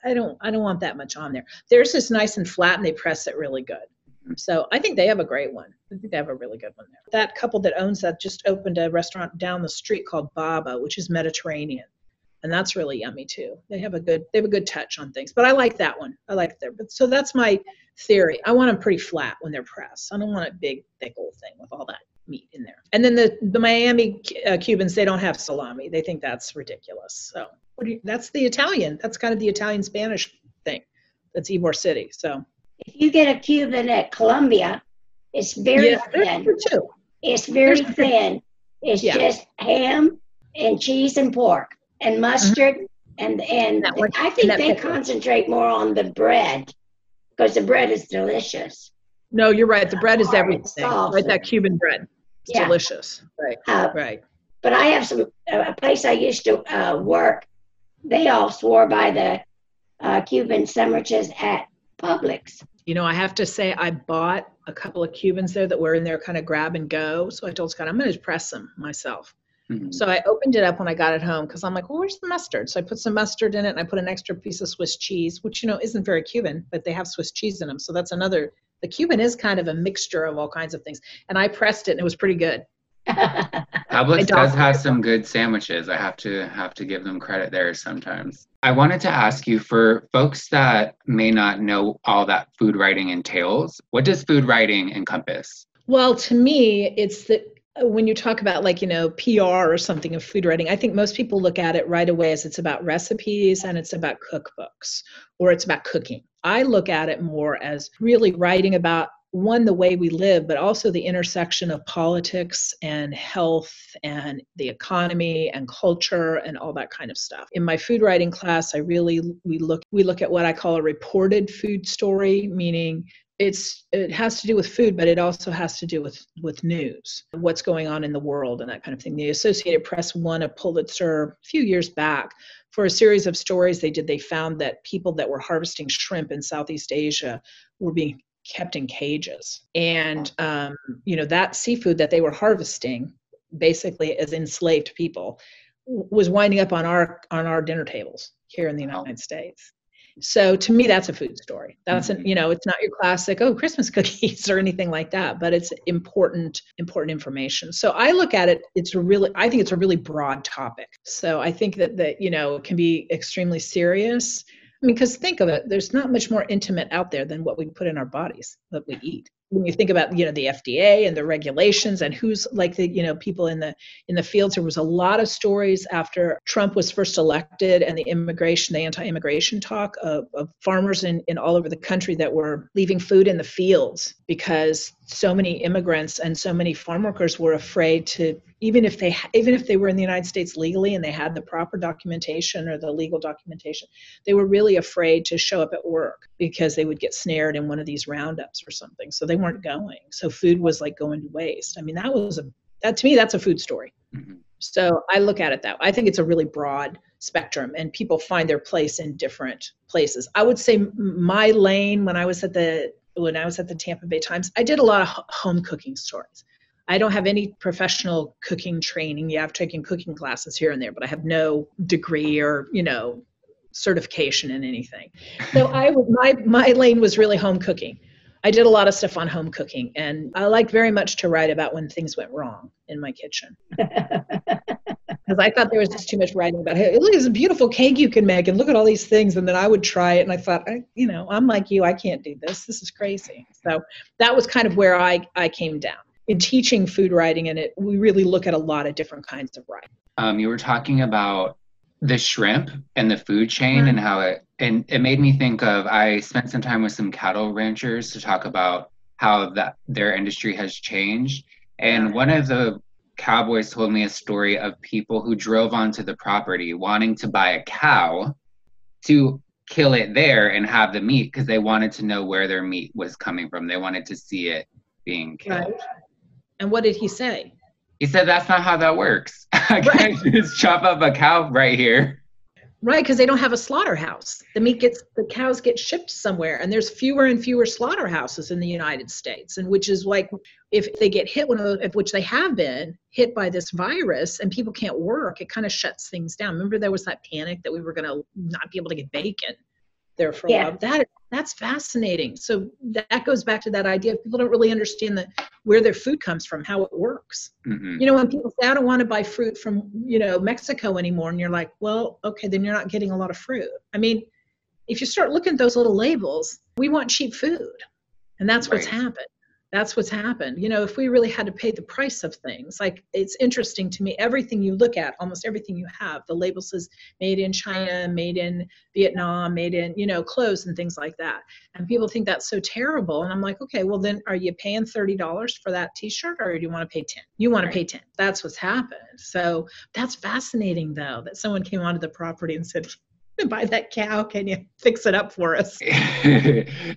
I don't I don't want that much on there. Theirs is nice and flat and they press it really good. So I think they have a great one. I think they have a really good one there. That couple that owns that just opened a restaurant down the street called Baba, which is Mediterranean. and that's really yummy too. They have a good they have a good touch on things. But I like that one. I like their But so that's my theory. I want them pretty flat when they're pressed. I don't want a big thick old thing with all that meat in there. And then the the Miami uh, Cubans they don't have salami. They think that's ridiculous. So you, that's the Italian. That's kind of the Italian Spanish thing. That's Ybor City. So if you get a Cuban at Columbia, it's very yeah, thin. too. It's very There's- thin. It's Yeah. just ham and cheese and pork and mustard and and That one- I think they pickle. concentrate more on the bread because the bread is delicious. No, you're right. The bread is Hard everything. Right, that Cuban bread. It's Yeah. delicious. Right, Uh, right. but I have some a place I used to uh, work. They all swore by the uh, Cuban sandwiches at Publix. You know, I have to say, I bought a couple of Cubans there that were in there kind of grab and go. So I told Scott, I'm going to press them myself. Mhm. So I opened it up when I got it home because I'm like, well, where's the mustard? So I put some mustard in it and I put an extra piece of Swiss cheese, which, you know, isn't very Cuban, but they have Swiss cheese in them. So that's another, the Cuban is kind of a mixture of all kinds of things. And I pressed it and it was pretty good. Publix does have some good sandwiches. I have to have to give them credit there sometimes. I wanted to ask you for folks that may not know all that food writing entails, what does food writing encompass? Well, to me, it's that uh, when you talk about like, you know, PR or something of food writing, I think most people look at it right away as it's about recipes and it's about cookbooks or it's about cooking. I look at it more as really writing about one, the way we live, but also the intersection of politics and health and the economy and culture and all that kind of stuff. In my food writing class, I really we look we look at what I call a reported food story, meaning it's it has to do with food but it also has to do with with news what's going on in the world and that kind of thing the associated press won a pulitzer a few years back for a series of stories they did they found that people that were harvesting shrimp in southeast asia were being kept in cages. And um, you know that seafood that they were harvesting basically as enslaved people was winding up on our on our dinner tables here in the united states. So to me that's a food story. That's an Mhm. you know it's not your classic oh christmas cookies or anything like that but it's important important information. So i look at it it's a really i think it's a really broad topic. So i think that that you know it can be extremely serious i mean because think of it there's not much more intimate out there than what we put in our bodies that we eat. When you think about you know the fda and the regulations and who's like the you know people in the in the fields there was a lot of stories after trump was first elected and the immigration the anti-immigration talk of, of farmers in, in all over the country that were leaving food in the fields because so many immigrants and so many farm workers were afraid to even if they even if they were in the united states legally and they had the proper documentation or the legal documentation they were really afraid to show up at work because they would get snared in one of these roundups or something so they weren't going so food was like going to waste i mean that was a that to me that's a food story Mhm. so I look at it that way. I think it's a really broad spectrum, and people find their place in different places. I would say my lane when I was at the when I was at the Tampa Bay Times, I did a lot of home cooking stories. I don't have any professional cooking training. Yeah, I've taken cooking classes here and there, but I have no degree or you know certification in anything. So I my my lane was really home cooking. I did a lot of stuff on home cooking, and I like very much to write about when things went wrong in my kitchen because I thought there was just too much writing about hey, look at this beautiful cake you can make, and look at all these things, and then I would try it, and I thought, I, you know, I'm like you, I can't do this. This is crazy. So that was kind of where I I came down in teaching food writing, and it we really look at a lot of different kinds of writing. Um, you were talking about the shrimp and the food chain and how it and it made me think of I spent some time with some cattle ranchers to talk about how that their industry has changed. And one of the cowboys told me a story of people who drove onto the property wanting to buy a cow to kill it there and have the meat because they wanted to know where their meat was coming from. They wanted to see it being killed. And what did he say? He said that's not how that works. I can't just chop up a cow right here. Right, because they don't have a slaughterhouse. The meat gets the cows get shipped somewhere, and there's fewer and fewer slaughterhouses in the United States. And which is like, if they get hit, one of those, which they have been hit by this virus, and people can't work, it kind of shuts things down. Remember, there was that panic that we were going to not be able to get bacon there for a Yeah. while. That that's fascinating. So that goes back to that idea. Of people don't really understand that where their food comes from, how it works. Mhm. You know, when people say, I don't want to buy fruit from, you know, Mexico anymore, and you're like, well, okay, then you're not getting a lot of fruit. I mean, if you start looking at those little labels, we want cheap food. And that's what's happened. That's what's happened. You know, if we really had to pay the price of things, like it's interesting to me, everything you look at, almost everything you have, the label says made in China, made in Vietnam, made in, you know, clothes and things like that. And people think that's so terrible. And I'm like, okay, well then are you paying $30 for that t-shirt or do you want to pay 10? You want to pay 10. That's what's happened. So that's fascinating though, that someone came onto the property and said, buy that cow, can you fix it up for us?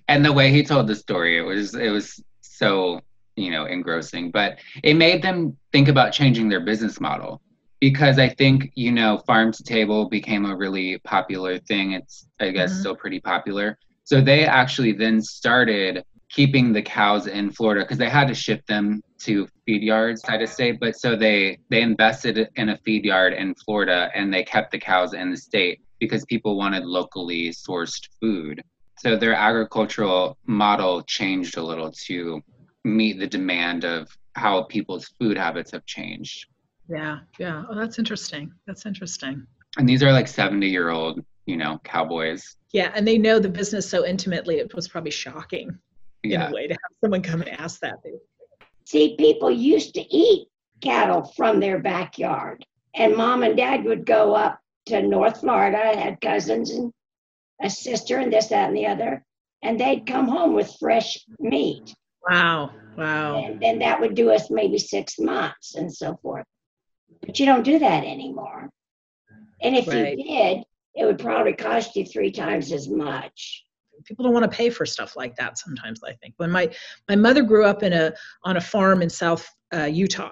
and the way he told the story, it was it was so you know engrossing. But it made them think about changing their business model because I think you know farm to table became a really popular thing. It's I guess Mhm. still pretty popular. So they actually then started keeping the cows in Florida because they had to ship them to feed yards side of say But so they they invested in a feed yard in Florida and they kept the cows in the state because people wanted locally sourced food. So their agricultural model changed a little to meet the demand of how people's food habits have changed. Yeah, yeah. Oh, that's interesting. That's interesting. And these are like 70 year old, you know, cowboys. Yeah, and they know the business so intimately. It was probably shocking in a way to have someone come and ask that. See, people used to eat cattle from their backyard. And mom and dad would go up to North Florida, I had cousins and a sister and this, that, and the other. And they'd come home with fresh meat. Wow, wow. And then that would do us maybe six months and so forth. But you don't do that anymore. And if Right. you did, it would probably cost you three times as much. People don't want to pay for stuff like that sometimes. I think when my my mother grew up in a on a farm in South uh, Utah,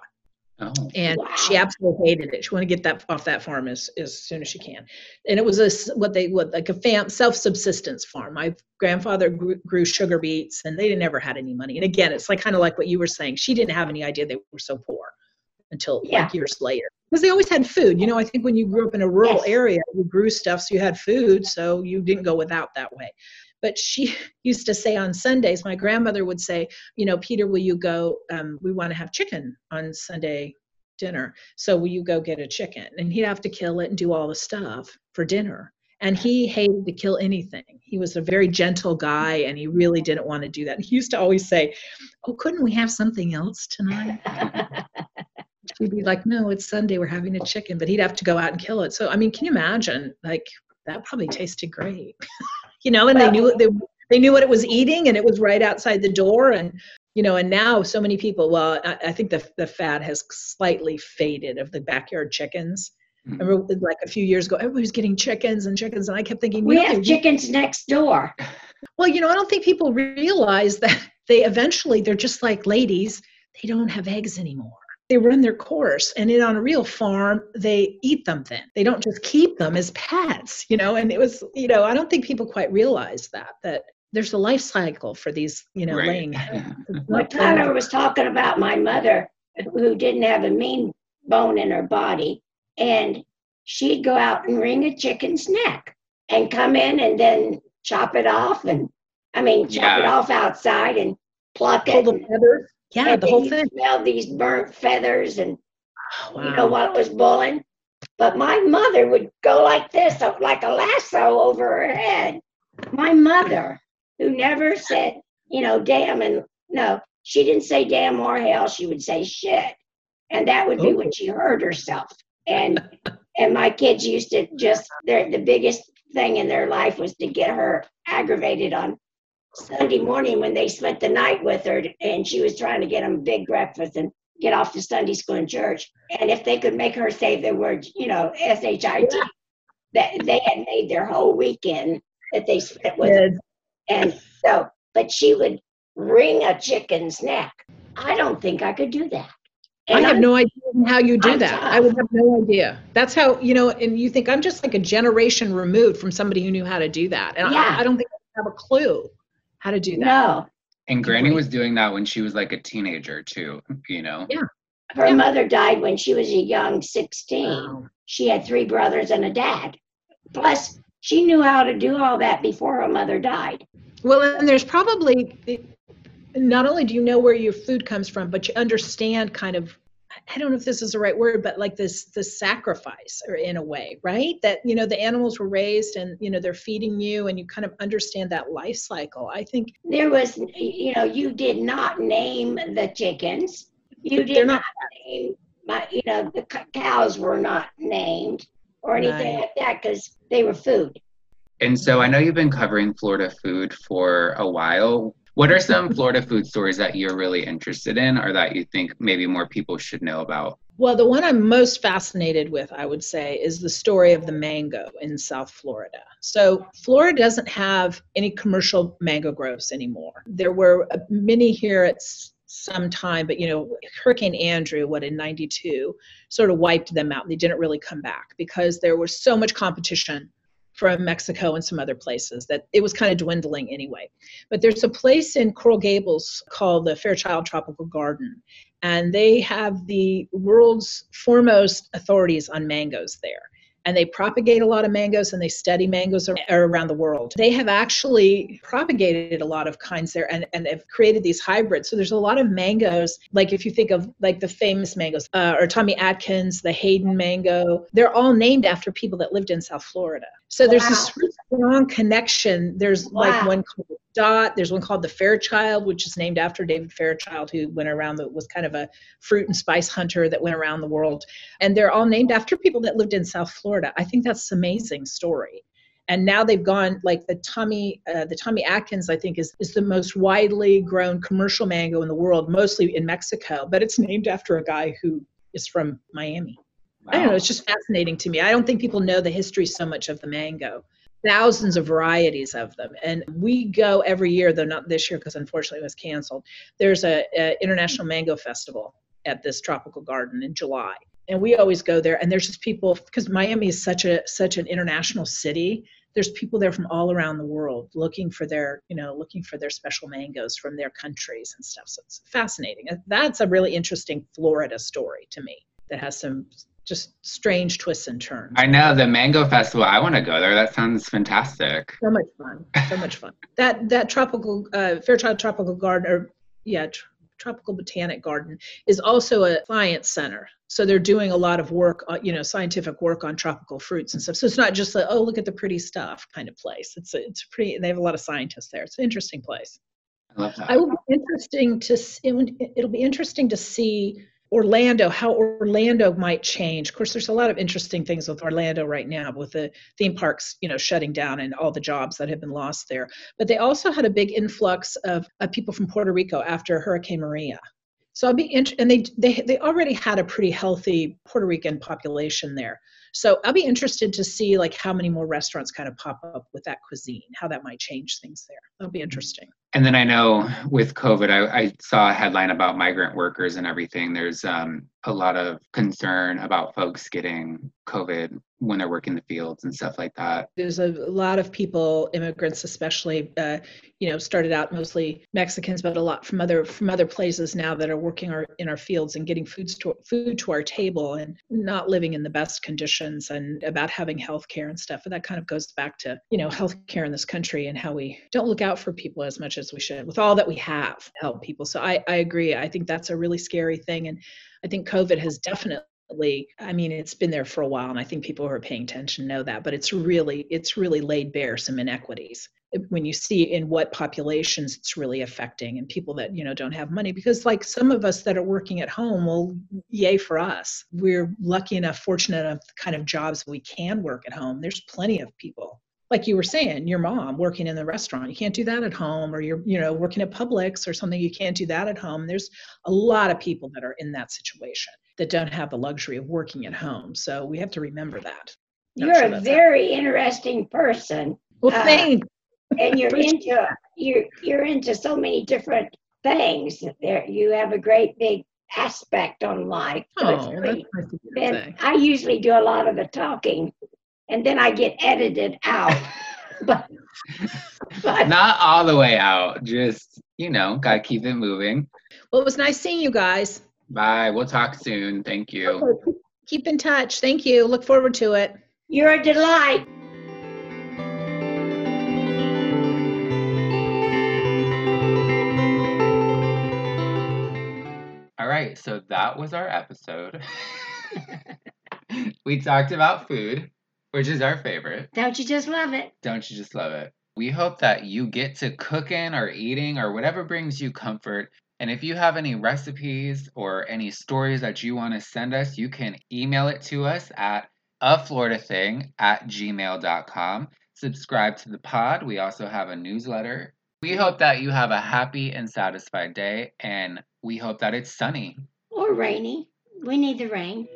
Oh, and Wow. she absolutely hated it. She wanted to get that off that farm as, as soon as she can. And it was a what they what like a fam, self-subsistence farm. My grandfather grew, grew sugar beets, and they never had any money. And again, it's like kind of like what you were saying. She didn't have any idea they were so poor until Yeah. like years later, because they always had food. You know, I think when you grew up in a rural Yes. area, you grew stuff, so you had food, so you didn't go without that way. But she used to say on Sundays, my grandmother would say, you know, Peter, will you go? Um, we want to have chicken on Sunday dinner. So will you go get a chicken? And he'd have to kill it and do all the stuff for dinner. And he hated to kill anything. He was a very gentle guy and he really didn't want to do that. He used to always say, Oh, couldn't we have something else tonight? She'd be like, No, it's Sunday. We're having a chicken. But he'd have to go out and kill it. So, I mean, can you imagine? Like, that probably tasted great. you know, and they knew they, they knew what it was eating and it was right outside the door. And you know and now so many people well i, I think the, the fad has slightly faded of the backyard chickens Mhm. remember like a few years ago everybody was getting chickens and chickens and i kept thinking We have chickens next door. well you know i don't think people realize that they eventually they're just like ladies they don't have eggs anymore they run their course and in on a real farm they eat them then they don't just keep them as pets you know and it was you know i don't think people quite realize that that there's a life cycle for these you know Right. laying eggs. It's Well, Tyler was talking about my mother who didn't have a mean bone in her body. And she'd go out and wring a chicken's neck and come in and then chop it off. And I mean, chop it off outside and pluck pull it. the feathers. Yeah, and the whole thing. Smell these burnt feathers and Oh, you know what was boiling. But my mother would go like this, uh, like a lasso over her head. My mother, who never said, you know, damn, and no, she didn't say damn or hell. She would say shit, and that would be Oh. when she hurt herself. And and my kids used to just their the biggest thing in their life was to get her aggravated on Sunday morning when they spent the night with her, and she was trying to get them a big breakfast and get off to Sunday school and church. And if they could make her say the word, you know, S H I T, that they had made their whole weekend that they spent with her. And so, but she would wring a chicken's neck. I don't think I could do that. I have I'm- no idea how you do I'm that. I would have no idea. That's how, you know, and you think I'm just like a generation removed from somebody who knew how to do that. And Yeah. I, I don't think I have a clue how to do that. No, And Granny was doing that when she was like a teenager too, you know? Yeah. her Yeah. mother died when she was a young 16. Wow. She had three brothers and a dad. Plus, she knew how to do all that before her mother died. Well, and there's probably, not only do you know where your food comes from, but you understand kind of I don't know if this is the right word, but like this the sacrifice or in a way, right? That you know the animals were raised and you know they're feeding you and you kind of understand that life cycle. I think There was, you know, you did not name the chickens. You did not- not name, my, you know, the c- cows were not named or anything Right. like that because they were food. And so I know you've been covering Florida food for a while. What are some Florida food stories that you're really interested in or that you think maybe more people should know about? Well, the one I'm most fascinated with, I would say, is the story of the mango in South Florida. So, Florida doesn't have any commercial mango groves anymore. There were uh, many here at some time, but you know, Hurricane Andrew, what in 92, sort of wiped them out. They didn't really come back because there was so much competition from Mexico and some other places that it was kind of dwindling anyway. But there's a place in Coral Gables called the Fairchild Tropical Garden and they have the world's foremost authorities on mangoes there. And they propagate a lot of mangoes and they study mangoes ar- around the world. They have actually propagated a lot of kinds there and, and have created these hybrids. So there's a lot of mangoes, like if you think of like the famous mangoes, uh, or Tommy Atkins, the Haden mango, they're all named after people that lived in South Florida. So there's this really strong connection. There's like one called Dot. There's one called the Fairchild, which is named after David Fairchild, who went around the was kind of a fruit and spice hunter that went around the world. And they're all named after people that lived in South Florida. I think that's an amazing story. And now they've gone like the Tommy, uh, the Tommy Atkins, I think is is the most widely grown commercial mango in the world, mostly in Mexico. But it's named after a guy who is from Miami. I don't know. It's just fascinating to me. I don't think people know the history so much of the mango. Thousands of varieties of them, and we go every year, though not this year because unfortunately it was canceled. There's a, a international mango festival at this tropical garden in July, and we always go there. And there's just people because Miami is such a such an international city. There's people there from all around the world looking for their you know looking for their special mangoes from their countries and stuff. So it's fascinating. That's a really interesting Florida story to me that has some just strange twists and turns. I know the Mango Festival. I want to go there. That sounds fantastic. so much fun. So much fun. That that tropical uh, Fairchild Tropical Garden, or yeah, tr- Tropical Botanic Garden, is also a science center. So they're doing a lot of work, uh, you know, scientific work on tropical fruits and stuff. So it's not just like, oh, look at the pretty stuff kind of place. It's a, it's pretty. They have a lot of scientists there. It's an interesting place. I love that. I will be interesting to. s- It it'll be interesting to see Orlando, how Orlando might change. Of course, there's a lot of interesting things with Orlando right now, with the theme parks, you know, shutting down and all the jobs that have been lost there. But they also had a big influx of, of people from Puerto Rico after Hurricane Maria. So I'll be int- and they they they already had a pretty healthy Puerto Rican population there. So I'll be interested to see like how many more restaurants kind of pop up with that cuisine, how that might change things there. That'll be mm-hmm. interesting. And then I know with COVID, I, I saw a headline about migrant workers and everything. There's um, a lot of concern about folks getting COVID when they're working the fields and stuff like that. there's a lot of people immigrants especially uh, you know started out mostly mexicans but a lot from other from other places now that are working our, in our fields and getting foods to, food to our table and not living in the best conditions and about having health care and stuff and that kind of goes back to you know health care in this country and how we don't look out for people as much as we should with all that we have help people. So i, I agree. I think that's a really scary thing and i think covid has definitely i mean it's been there for a while and i think people who are paying attention know that but it's really it's really laid bare some inequities. When you see in what populations it's really affecting and people that you know don't have money because like some of us that are working at home well yay for us. We're lucky enough fortunate enough kind of jobs we can work at home. There's plenty of people like you were saying your mom working in the restaurant you can't do that at home or you're you know working at publix or something you can't do that at home there's a lot of people that are in that situation that don't have the luxury of working at home so we have to remember that Not You're sure a very interesting person, well uh, thanks and you're into you're you're into so many different things. There, you have a great big aspect on life. So oh that's nice And. I usually do a lot of the talking, and then I get edited out. but but Not all the way out, just, you know, got to keep it moving. well it was nice seeing you guys Bye. We'll talk soon. Thank you. keep in touch thank you look forward to it you're a delight. All right, so that was our episode. we talked about food, which is our favorite. Don't you just love it? Don't you just love it? We hope that you get to cooking or eating or whatever brings you comfort. And if you have any recipes or any stories that you want to send us, you can email it to us at a Florida thing at gmail.com. Subscribe to the pod. We also have a newsletter. We hope that you have a happy and satisfied day, and we hope that it's sunny. Or rainy. We need the rain.